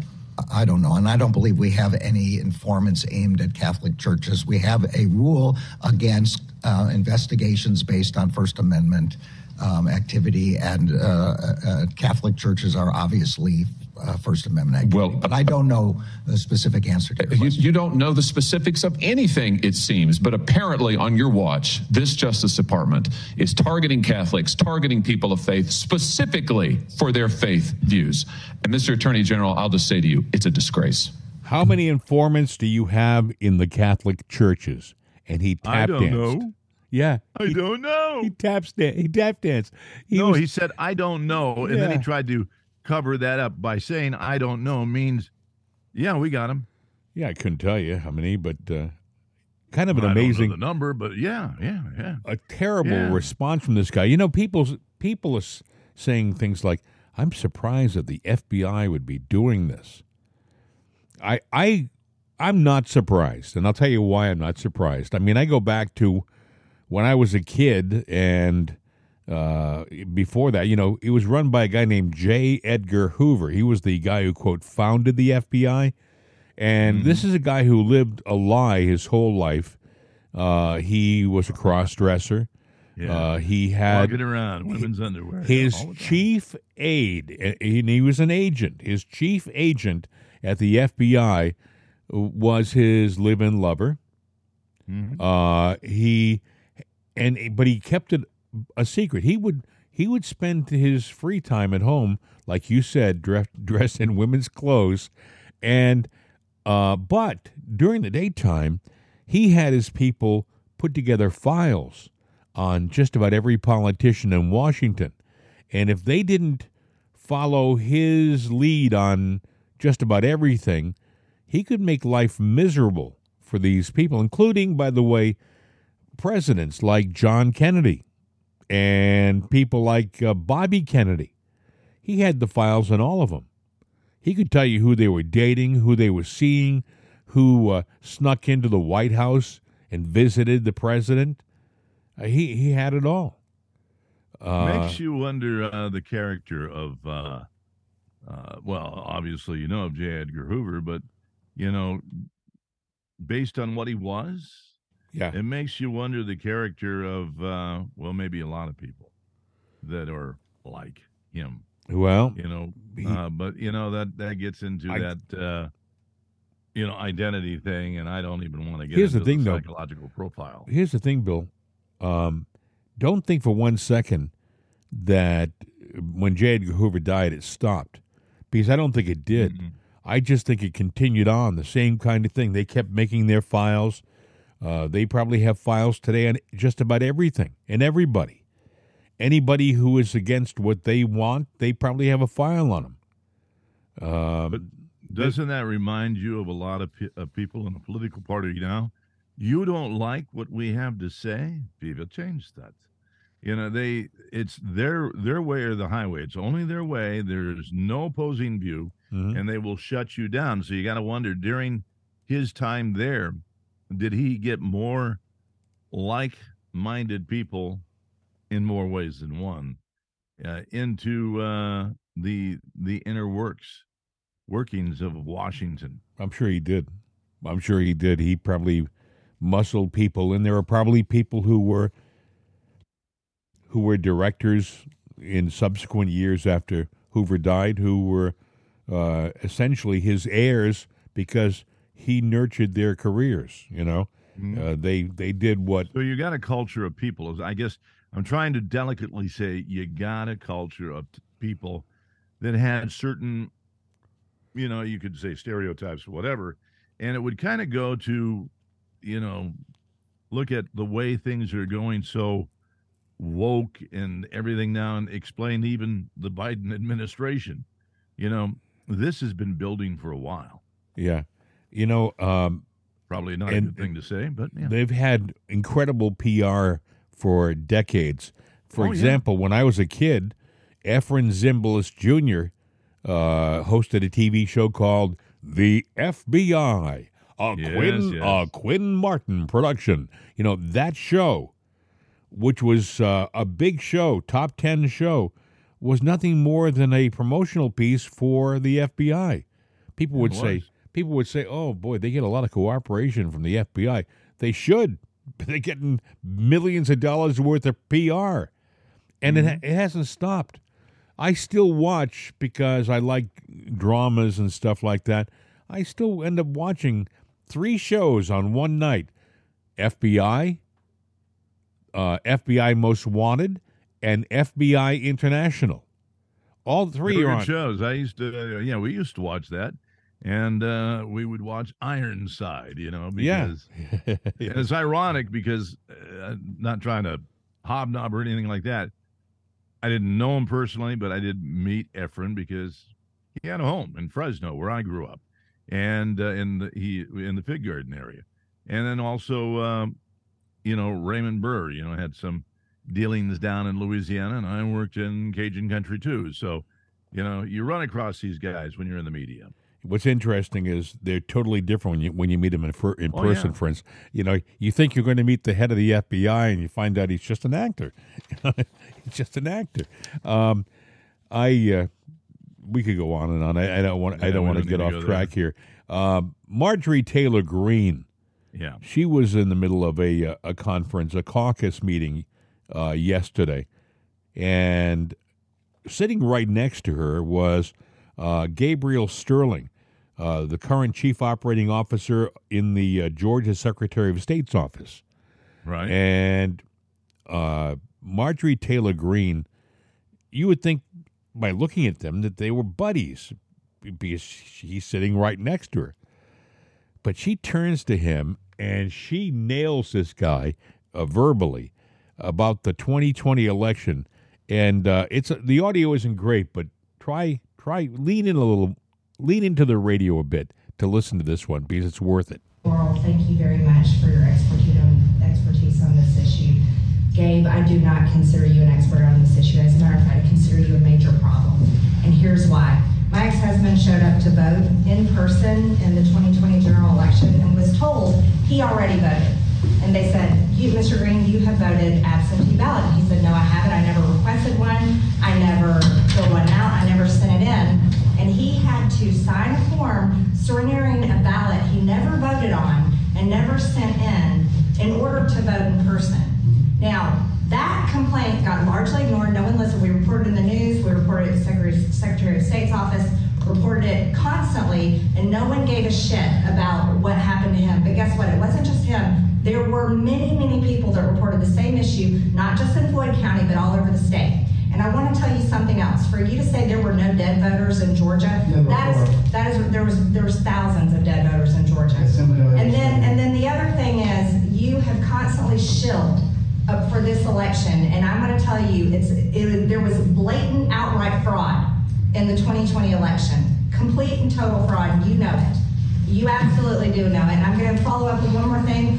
I don't know, and I don't believe we have any informants aimed at Catholic churches. We have a rule against uh, investigations based on First Amendment um, activity, and uh, uh, Catholic churches are obviously uh, First Amendment activity. Well, but I don't know the specific answer to your You, question. you don't know the specifics of anything, it seems, but apparently on your watch, this Justice Department is targeting Catholics, targeting people of faith specifically for their faith views. And Mr. Attorney General, I'll just say to you, it's a disgrace. How many informants do you have in the Catholic churches? And he tap I don't danced. know. Yeah, I he, don't know. he taps dan- He tap danced. He no, was, he said, I don't know. And then he tried to cover that up by saying, I don't know means, yeah, we got him. yeah, I couldn't tell you how many, but uh, kind of an I don't know amazing, the number, but yeah, yeah, yeah. a terrible Yeah. response from this guy. You know, people people are saying things like, "I'm surprised that the FBI would be doing this." I I I'm not surprised, and I'll tell you why I'm not surprised. I mean, I go back to when I was a kid, and uh, before that, you know, it was run by a guy named J. Edgar Hoover. He was the guy who, quote, founded the FBI. And this is a guy who lived a lie his whole life. Uh, he was a cross dresser. Yeah. Uh, he had Walking around, women's underwear. his all the time. chief aide, and he was an agent. His chief agent at the FBI was his live-in lover. Mhm. Uh, he and but he kept it a secret. He would he would spend his free time at home, like you said, dress, dressed in women's clothes, and uh, but during the daytime, he had his people put together files on just about every politician in Washington, and if they didn't follow his lead on just about everything, he could make life miserable for these people, including, by the way, presidents like John Kennedy and people like uh, Bobby Kennedy. He had the files on all of them. He could tell you who they were dating, who they were seeing, who uh, snuck into the White House and visited the president. Uh, he he had it all. Uh, Makes you wonder uh, the character of, uh, well, obviously you know of J. Edgar Hoover, but you know, based on what he was, yeah, it makes you wonder the character of, uh, well, maybe a lot of people that are like him. well, You know, He- uh, but you know that that gets into I- that. Uh, you know, identity thing, and I don't even want to get Here's the thing, though. psychological profile. here's the thing, Bill. Um, don't think for one second that when J. Edgar Hoover died, it stopped, because I don't think it did. Mhm. I just think it continued on the same kind of thing. They kept making their files. Uh, they probably have files today on just about everything and everybody. Anybody who is against what they want, they probably have a file on them. Um, But Doesn't that remind you of a lot of, pe- of people in the political party now? You don't like what we have to say, people change that. You know, they it's their their way or the highway. It's only their way. There's no opposing view, mhm. and they will shut you down. So you got to wonder during his time there, did he get more like-minded people in more ways than one uh, into uh, the the inner works workings of Washington? I'm sure he did. I'm sure he did. He probably muscled people, and there were probably people who were who were directors in subsequent years after Hoover died, who were uh, essentially his heirs because he nurtured their careers. You know, uh, they they did what So you got a culture of people. I guess I'm trying to delicately say you got a culture of t- people that had certain, you know, you could say stereotypes or whatever, and it would kind of go to, you know, look at the way things are going so woke and everything now and explain even the Biden administration. You know, this has been building for a while. yeah, you know. Um, Probably not a good thing to say, but yeah. They've had incredible PR for decades. For Oh, yeah. example, when I was a kid, Efrem Zimbalist Jr. Uh, hosted a TV show called The FBI, a Yes, Quinn yes. a Quinn Martin production. You know that show, which was uh, a big show, top ten show, was nothing more than a promotional piece for the FBI. People would say. People would say, "Oh boy, they get a lot of cooperation from the FBI." They should. They're getting millions of dollars worth of PR, and it, ha- it hasn't stopped. I still watch because I like dramas and stuff like that. I still end up watching three shows on one night: FBI, uh, FBI Most Wanted, and FBI International. All three are on. shows. I used to, uh, yeah, we used to watch that, and uh, we would watch Ironside. You know, Yeah. because and it's ironic because uh, not trying to hobnob or anything like that. I didn't know him personally, but I did meet Efrem because he had a home in Fresno where I grew up, and uh, in the he in the Fig Garden area, and then also, um, you know, Raymond Burr. You know, had some dealings down in Louisiana, and I worked in Cajun country too. So, you know, you run across these guys when you're in the media. What's interesting is they're totally different when you when you meet them in, fir- in Oh, person. yeah. For instance, you know, you think you're going to meet the head of the FBI, and you find out he's just an actor. he's just an actor. Um, I uh, we could go on and on. I, don't want I don't want to get off track here. Um, Marjorie Taylor Greene. Yeah. She was in the middle of a a conference, a caucus meeting uh, yesterday, and sitting right next to her was uh, Gabriel Sterling, uh, the current chief operating officer in the uh, Georgia Secretary of State's office, Right. and uh, Marjorie Taylor Greene. You would think by looking at them that they were buddies because he's sitting right next to her. But she turns to him and she nails this guy uh, verbally about the 2020 election. And uh, it's the audio isn't great, but try try lean in a little, lean into the radio a bit to listen to this one because it's worth it. Laurel, thank you very much for your expertise on, expertise on this issue. Gabe, I do not consider you an expert on this issue. As a matter of fact, I consider you a major problem. And here's why. My ex-husband showed up to vote in person in the 2020 general election and was told he already voted. And they said, Mr. Greene, you have voted absentee ballot. And he said, no, I haven't. I never requested one. I never filled one out. I never sent it in. And he had to sign a form surrendering a ballot he never voted on and never sent in in order to vote in person. Now, that complaint got largely ignored. No one listened. We reported in the news, we reported it Secretary, Secretary of State's office, reported it constantly, and no one gave a shit about what happened to him. But guess what? It wasn't just him. There were many, many people that reported the same issue, not just in Floyd County, but all over the state. And I want to tell you something else. For you to say there were no dead voters in Georgia, Never that were. is that is there was there was thousands of dead voters in Georgia. That's somebody else. And then and then the other thing is you have constantly shilled for this election, and I'm going to tell you, it's it, there was blatant outright fraud in the 2020 election, complete and total fraud. You know it. You absolutely do know it. And I'm going to follow up with one more thing.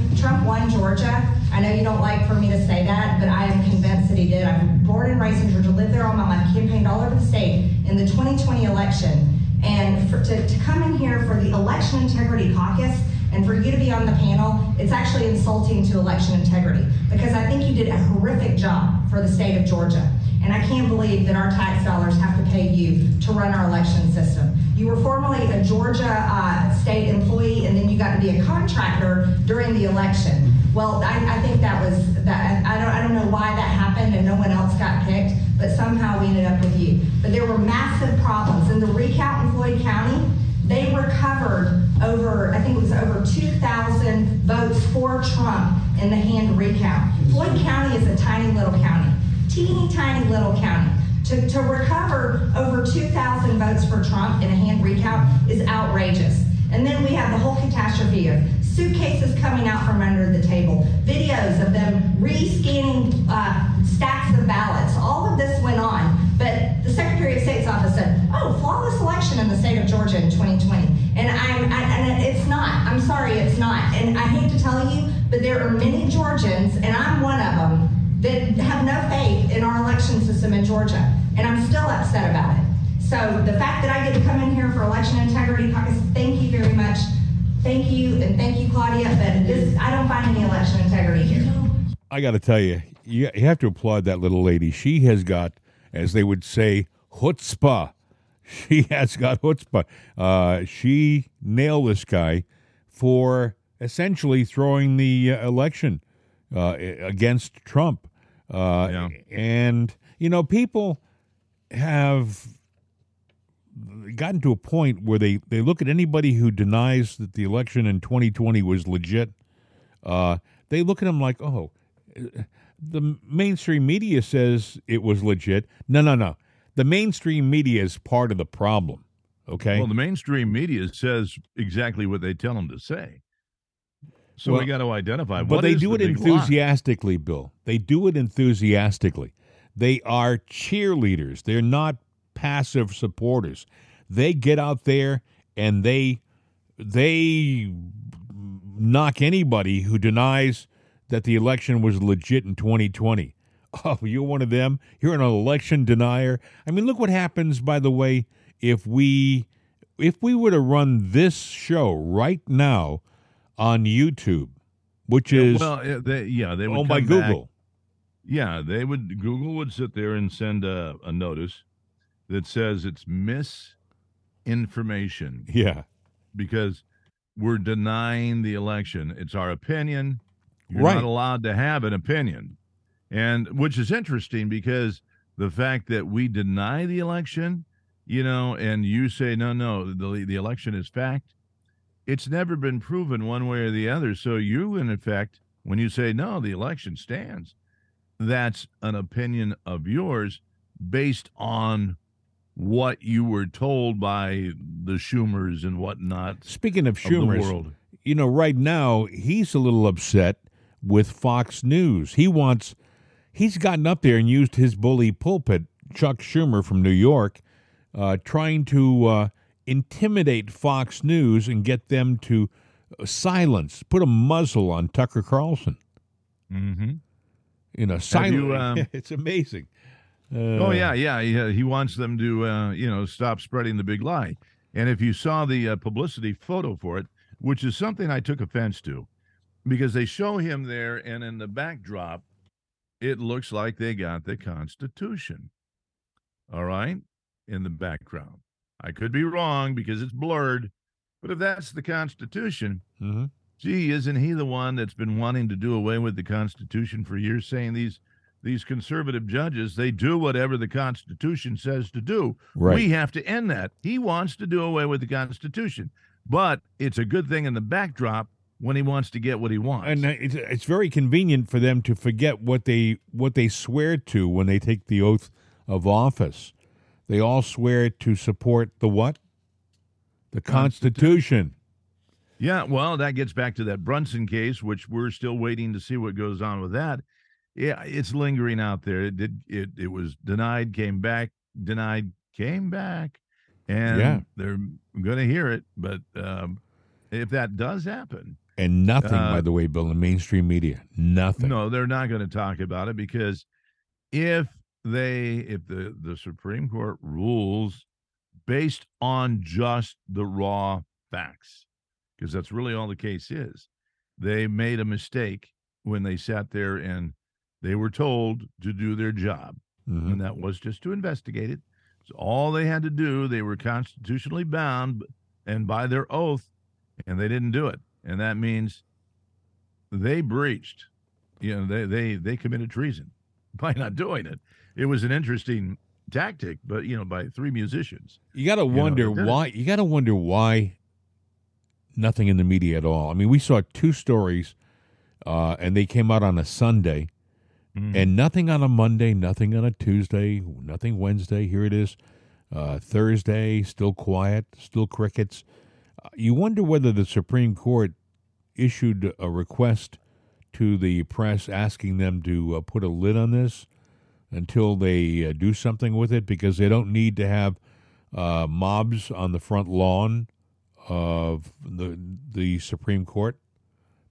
I know you don't like for me to say that, but I am convinced that he did. I'm born and raised in Georgia, lived there all my life, campaigned all over the state in the 2020 election. And for, to, to come in here for the Election Integrity Caucus and for you to be on the panel, it's actually insulting to election integrity because I think you did a horrific job for the state of Georgia. And I can't believe that our tax dollars have to pay you to run our election system. You were formerly a Georgia uh, state employee, and then you got to be a contractor during the election. Well, I, I think that was that. I don't, I don't know why that happened, and no one else got picked, but somehow we ended up with you. But there were massive problems in the recount in Floyd County. They recovered over, I think it was over 2,000 votes for Trump in the hand recount. Floyd County is a tiny little county teeny tiny little county. To, to recover over 2,000 votes for Trump in a hand recount is outrageous. And then we have the whole catastrophe of suitcases coming out from under the table, videos of them re-scanning uh, stacks of ballots. All of this went on, but the Secretary of State's office said, "Oh, flawless election in the state of Georgia in 2020," and I'm I, and it's not. I'm sorry, it's not. And I hate to tell you, but there are many Georgians, and I'm one of them that have no faith in our election system in Georgia, and I'm still upset about it. So the fact that I get to come in here for election integrity caucus, thank you very much. Thank you, and thank you, Claudia, but this, I don't find any election integrity here. I got to tell you, you, you have to applaud that little lady. She has got, as they would say, chutzpah. She has got chutzpah. Uh, she nailed this guy for essentially throwing the uh, election uh, against Trump. Uh, Yeah. And, you know, people have gotten to a point where they, they look at anybody who denies that the election in 2020 was legit. Uh, they look at them like, oh, the mainstream media says it was legit. No, no, no. The mainstream media is part of the problem. Okay. Well, the mainstream media says exactly what they tell them to say. So Well, we got to identify. but what they do the it big lie. enthusiastically, Bill. They do it enthusiastically. They are cheerleaders. They're not passive supporters. They get out there and they they knock anybody who denies that the election was legit in 2020. Oh, you're one of them. You're an election denier. I mean, look what happens by the way if we if we were to run this show right now on YouTube, which is well, uh, they, yeah, they would owned by come back- Google, Yeah, they would. Google would sit there and send a, a notice that says it's misinformation yeah, because we're denying the election. It's our opinion. You're Right. not allowed to have an opinion, and which is interesting because the fact that we deny the election, you know, and you say no, no, the the election is fact. It's never been proven one way or the other. So you, in effect, when you say no, the election stands, that's an opinion of yours based on what you were told by the Schumers and whatnot Speaking of of Schumer's, world. you know, right now he's a little upset with Fox News. He wants, he's gotten up there and used his bully pulpit, Chuck Schumer from New York, uh, trying to uh, intimidate Fox News and get them to uh, silence, put a muzzle on Tucker Carlson. Mm-hmm. You know, silence. um, it's amazing. Uh, Oh yeah, yeah. He, he wants them to, uh, you know, stop spreading the big lie. And if you saw the uh, publicity photo for it, which is something I took offense to, because they show him there, and in the backdrop, it looks like they got the Constitution. All right, in the background. I could be wrong because it's blurred, but if that's the Constitution, mhm. gee, isn't he the one that's been wanting to do away with the Constitution for years, saying these these conservative judges they do whatever the Constitution says to do. Right. We have to end that. He wants to do away with the Constitution, but it's a good thing in the backdrop when he wants to get what he wants. and it's, it's very convenient for them to forget what they what they swear to when they take the oath of office. They all swear to support the what? The Constitution. Yeah, well, that gets back to that Brunson case, which we're still waiting to see what goes on with that. Yeah, it's lingering out there. It did it it was denied, came back, denied, came back. And Yeah. they're gonna hear it. But um, if that does happen, And nothing, Uh, by the way, Bill, in mainstream media. Nothing. no, they're not gonna talk about it because if they if the, the Supreme Court rules based on just the raw facts, because that's really all the case is. They made a mistake when they sat there and they were told to do their job, Mhm. and that was just to investigate it. So all they had to do, they were constitutionally bound and by their oath, and they didn't do it. And that means they breached. You know, they they they committed treason by not doing it. It was an interesting tactic, but you know, by three musicians. You got to wonder did why. You got to wonder why nothing in the media at all. I mean, we saw two stories, uh, and they came out on a Sunday, Mm-hmm. and nothing on a Monday, nothing on a Tuesday, nothing Wednesday. Here it is, uh, Thursday, still quiet, still crickets. Uh, you wonder whether the Supreme Court issued a request to the press asking them to uh, put a lid on this until they uh, do something with it because they don't need to have uh, mobs on the front lawn of the the Supreme Court.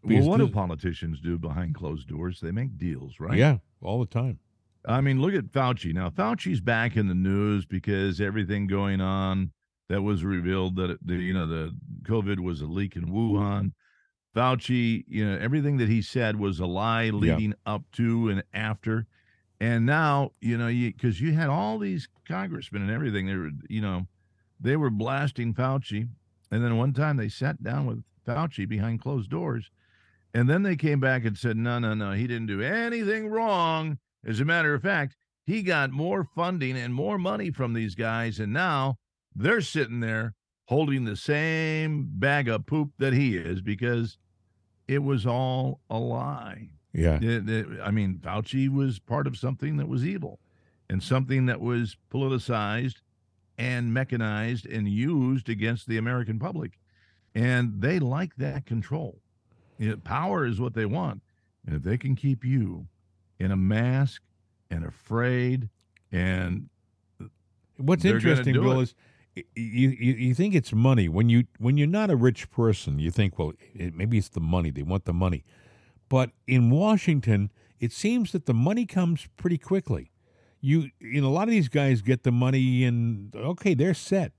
Because Well, what do politicians do behind closed doors? They make deals, right? Yeah, all the time. I mean, look at Fauci. Now, Fauci's back in the news because everything going on that was revealed that, the, you know, the COVID was a leak in Wuhan. Fauci, you know, everything that he said was a lie leading up to and after. And now, you know, you because you had all these congressmen and everything, they were, you know, they were blasting Fauci. And then one time they sat down with Fauci behind closed doors. And then they came back and said, no, no, no, he didn't do anything wrong. As a matter of fact, he got more funding and more money from these guys. And now they're sitting there holding the same bag of poop that he is because it was all a lie. Yeah. It- it- I mean, Fauci was part of something that was evil and something that was politicized and mechanized and used against the American public. And they like that control. You know, power is what they want. And if they can keep you in a mask and afraid and What's interesting, Bill, it. is you, you you think it's money when you when you're not a rich person. You think, well, it, maybe it's the money. They want the money, but in Washington, it seems that the money comes pretty quickly. You you know, a lot of these guys get the money and okay, they're set,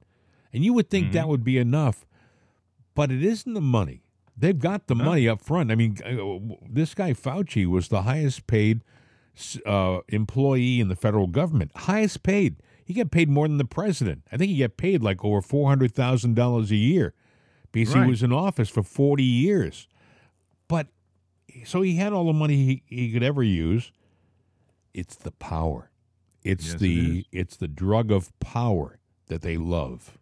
And you would think Mm-hmm. that would be enough, but it isn't the money. They've got the money up front. I mean, uh, this guy Fauci was the highest paid uh, employee in the federal government. Highest paid. He got paid more than the president. I think he got paid like over four hundred thousand dollars a year because Right. he was in office for forty years. But so he had all the money he, he could ever use. It's the power. It's Yes, the is. it's the drug of power that they love.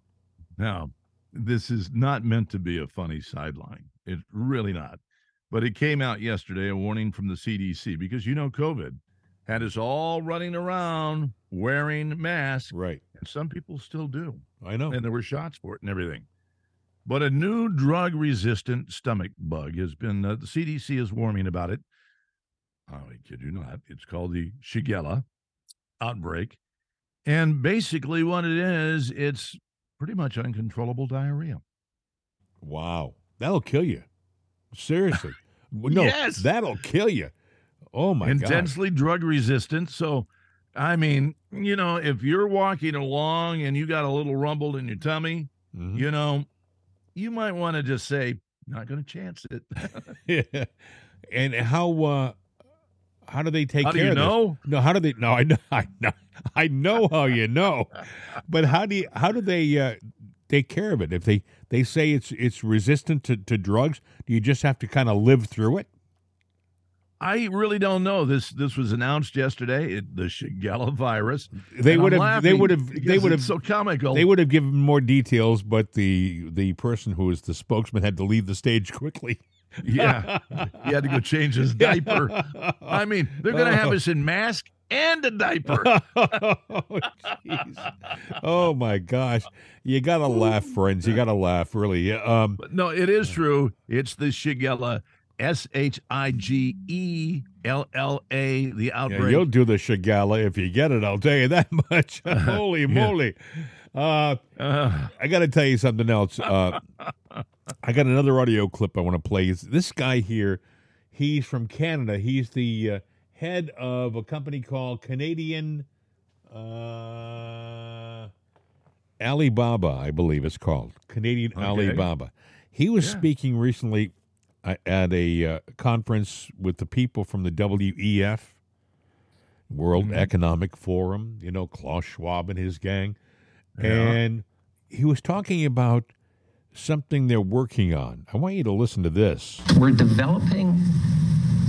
Now, this is not meant to be a funny sideline. It's really not. But it came out yesterday, a warning from the CDC, because you know, COVID had us all running around wearing masks, Right. and some people still do. I know. And there were shots for it and everything. But a new drug resistant stomach bug has been, uh, the CDC is warning about it. I kid you not. It's called the Shigella outbreak. And basically, what it is, it's pretty much uncontrollable diarrhea. Wow. That'll kill you. Seriously. no, Yes. that'll kill you. Oh my god. intensely drug resistant. So, I mean, you know, if you're walking along and you got a little rumble in your tummy, Mhm. you know, you might want to just say, not going to chance it. Yeah. and how uh how do they take How do care you of this? know? No, how do they no, I know I know I know how you know. But how do you how do they uh take care of it? If they they say it's it's resistant to, to drugs, do you just have to kind of live through it? I really don't know. This this was announced yesterday. It, the Shigella virus. They would have they would have they would have so comical. They would have given more details, but the the person who was the spokesman had to leave the stage quickly. yeah, he had to go change his diaper. I mean, they're going to have Oh. us in mask and a diaper. oh, oh my gosh, you gotta laugh, friends. You gotta laugh, really. Um, no, it is true. It's the Shigella, S H I G E L L A, the yeah, outbreak. you'll do the Shigella if you get it. I'll tell you that much. Holy moly! Uh, Uh, I got to tell you something else. Uh, I got another audio clip I want to play. This guy here. He's from Canada. He's the uh, head of a company called Canadian uh, Alibaba, I believe it's called Canadian Okay. Alibaba. He was Yeah. speaking recently uh, at a uh, conference with the people from the WEF, World Mhm. Economic Forum. You know, Klaus Schwab and his gang Yeah. and he was talking about something they're working on. I want you to listen to this. We're developing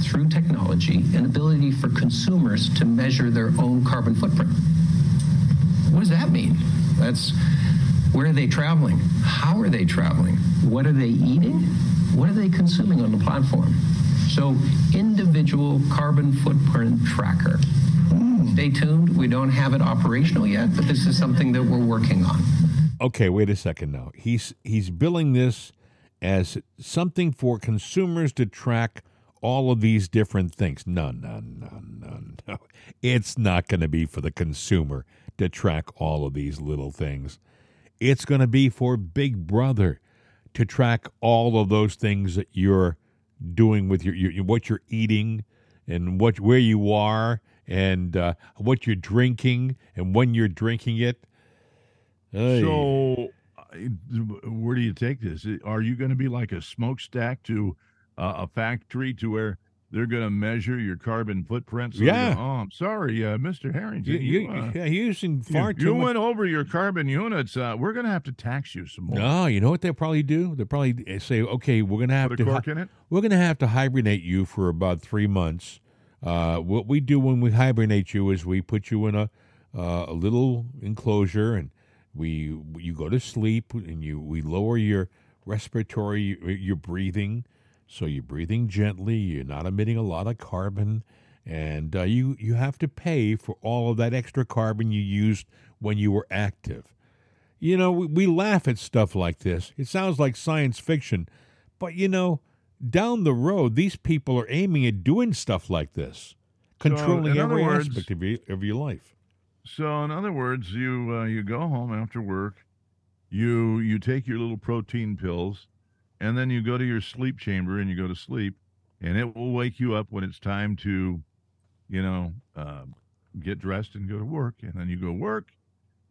through technology an ability for consumers to measure their own carbon footprint. What does that mean? That's where are they traveling? How are they traveling? What are they eating? What are they consuming on the platform? So, individual carbon footprint tracker. Mm. Stay tuned. We don't have it operational yet, but this is something that we're working on. Okay, wait a second now. He's he's billing this as something for consumers to track all of these different things. No, no, no, no, no. It's not going to be for the consumer to track all of these little things. It's going to be for Big Brother to track all of those things that you're doing with your, your what you're eating and what where you are and uh, what you're drinking and when you're drinking it. Ay. So, where do you take this? Are you going to be like a smokestack to uh, a factory to where they're going to measure your carbon footprint? So they go, Yeah. oh, I'm sorry, uh, Mr. Harrington. You, you, uh, yeah, you're using far you, too much. went over your carbon units. Uh, we're going to have to tax you some more. No, you know what they'll probably do? They'll probably say, okay, we're going to have Put a to cork in it? we're going to have to hibernate you for about three months. Uh, what we do when we hibernate you is we put you in a uh, a little enclosure and we you go to sleep and you we lower your respiratory your breathing so you're breathing gently you're not emitting a lot of carbon and uh, you you have to pay for all of that extra carbon you used when you were active. You know we, we laugh at stuff like this. It sounds like science fiction but you know down the road these people are aiming at doing stuff like this controlling in other every words- aspect of your, of your life. So, in other words, you uh, you go home after work, you you take your little protein pills, and then you go to your sleep chamber and you go to sleep, and it will wake you up when it's time to, you know, uh, get dressed and go to work, and then you go work,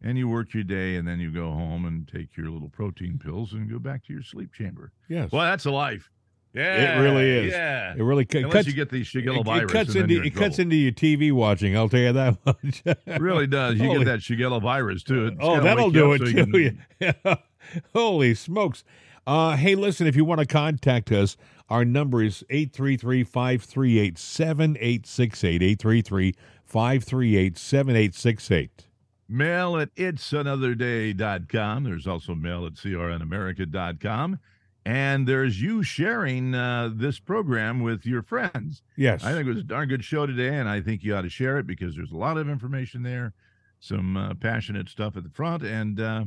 and you work your day, and then you go home and take your little protein pills and go back to your sleep chamber. Yes. Well, that's a life. Yeah, it really is. Yeah, It really cu- Unless cuts. you get the Shigella virus, it cuts into in it cuts into your TV watching. I'll tell you that much. It really does. You Holy- get that Shigella virus too. It's Oh, that'll do it so too. can- Yeah. Holy smokes. Uh, hey, listen, if you want to contact us, our number is 833 538 7868. 833 538 7868. Mail at itsanotherday.com. There's also mail at crnamerica.com. And there's you sharing uh, this program with your friends. Yes. I think it was a darn good show today, and I think you ought to share it because there's a lot of information there, some uh, passionate stuff at the front, and uh,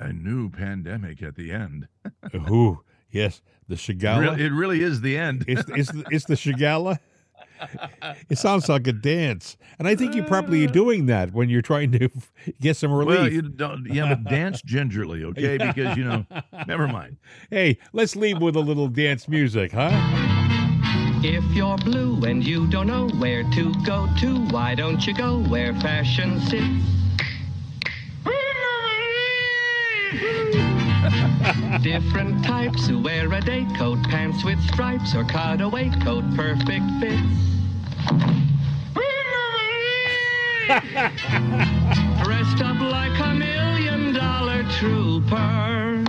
a new pandemic at the end. Ooh, yes. The Shigella. Real- it really is the end. It's, it's, the- it's the Shigella. It sounds like a dance. And I think you're probably uh. doing that when you're trying to get some relief. Well, you don't. Yeah, but dance gingerly, okay? Because you know, never mind. hey, let's leave with a little dance music, huh? If you're blue and you don't know where to go to, why don't you go where fashion sits? Different types who wear a day coat, pants with stripes, or cutaway coat, perfect fits. Dressed up like a million dollar trooper.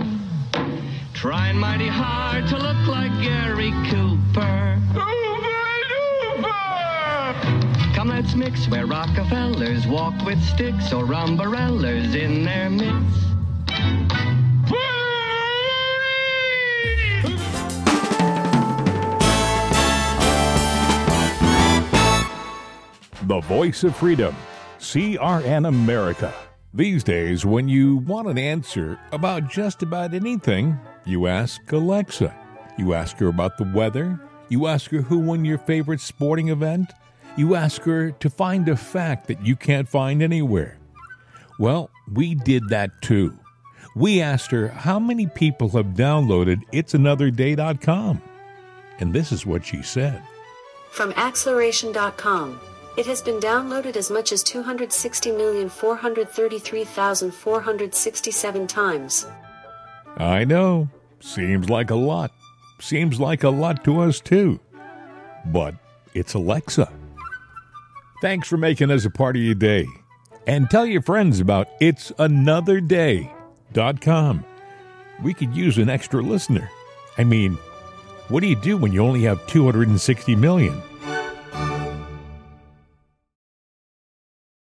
Trying mighty hard to look like Gary Cooper. Come, let's mix where Rockefellers walk with sticks or umbrellas in their midst. The voice of freedom. CRN America. These days, when you want an answer about just about anything, you ask Alexa. You ask her about the weather. You ask her who won your favorite sporting event. You ask her to find a fact that you can't find anywhere. Well, we did that too. We asked her how many people have downloaded it'sanotherday.com. And this is what she said. From acceleration.com. It has been downloaded as much as 260,433,467 times. I know. Seems like a lot. Seems like a lot to us, too. But it's Alexa. Thanks for making us a part of your day. And tell your friends about it'sanotherday.com. We could use an extra listener. I mean, what do you do when you only have 260 million?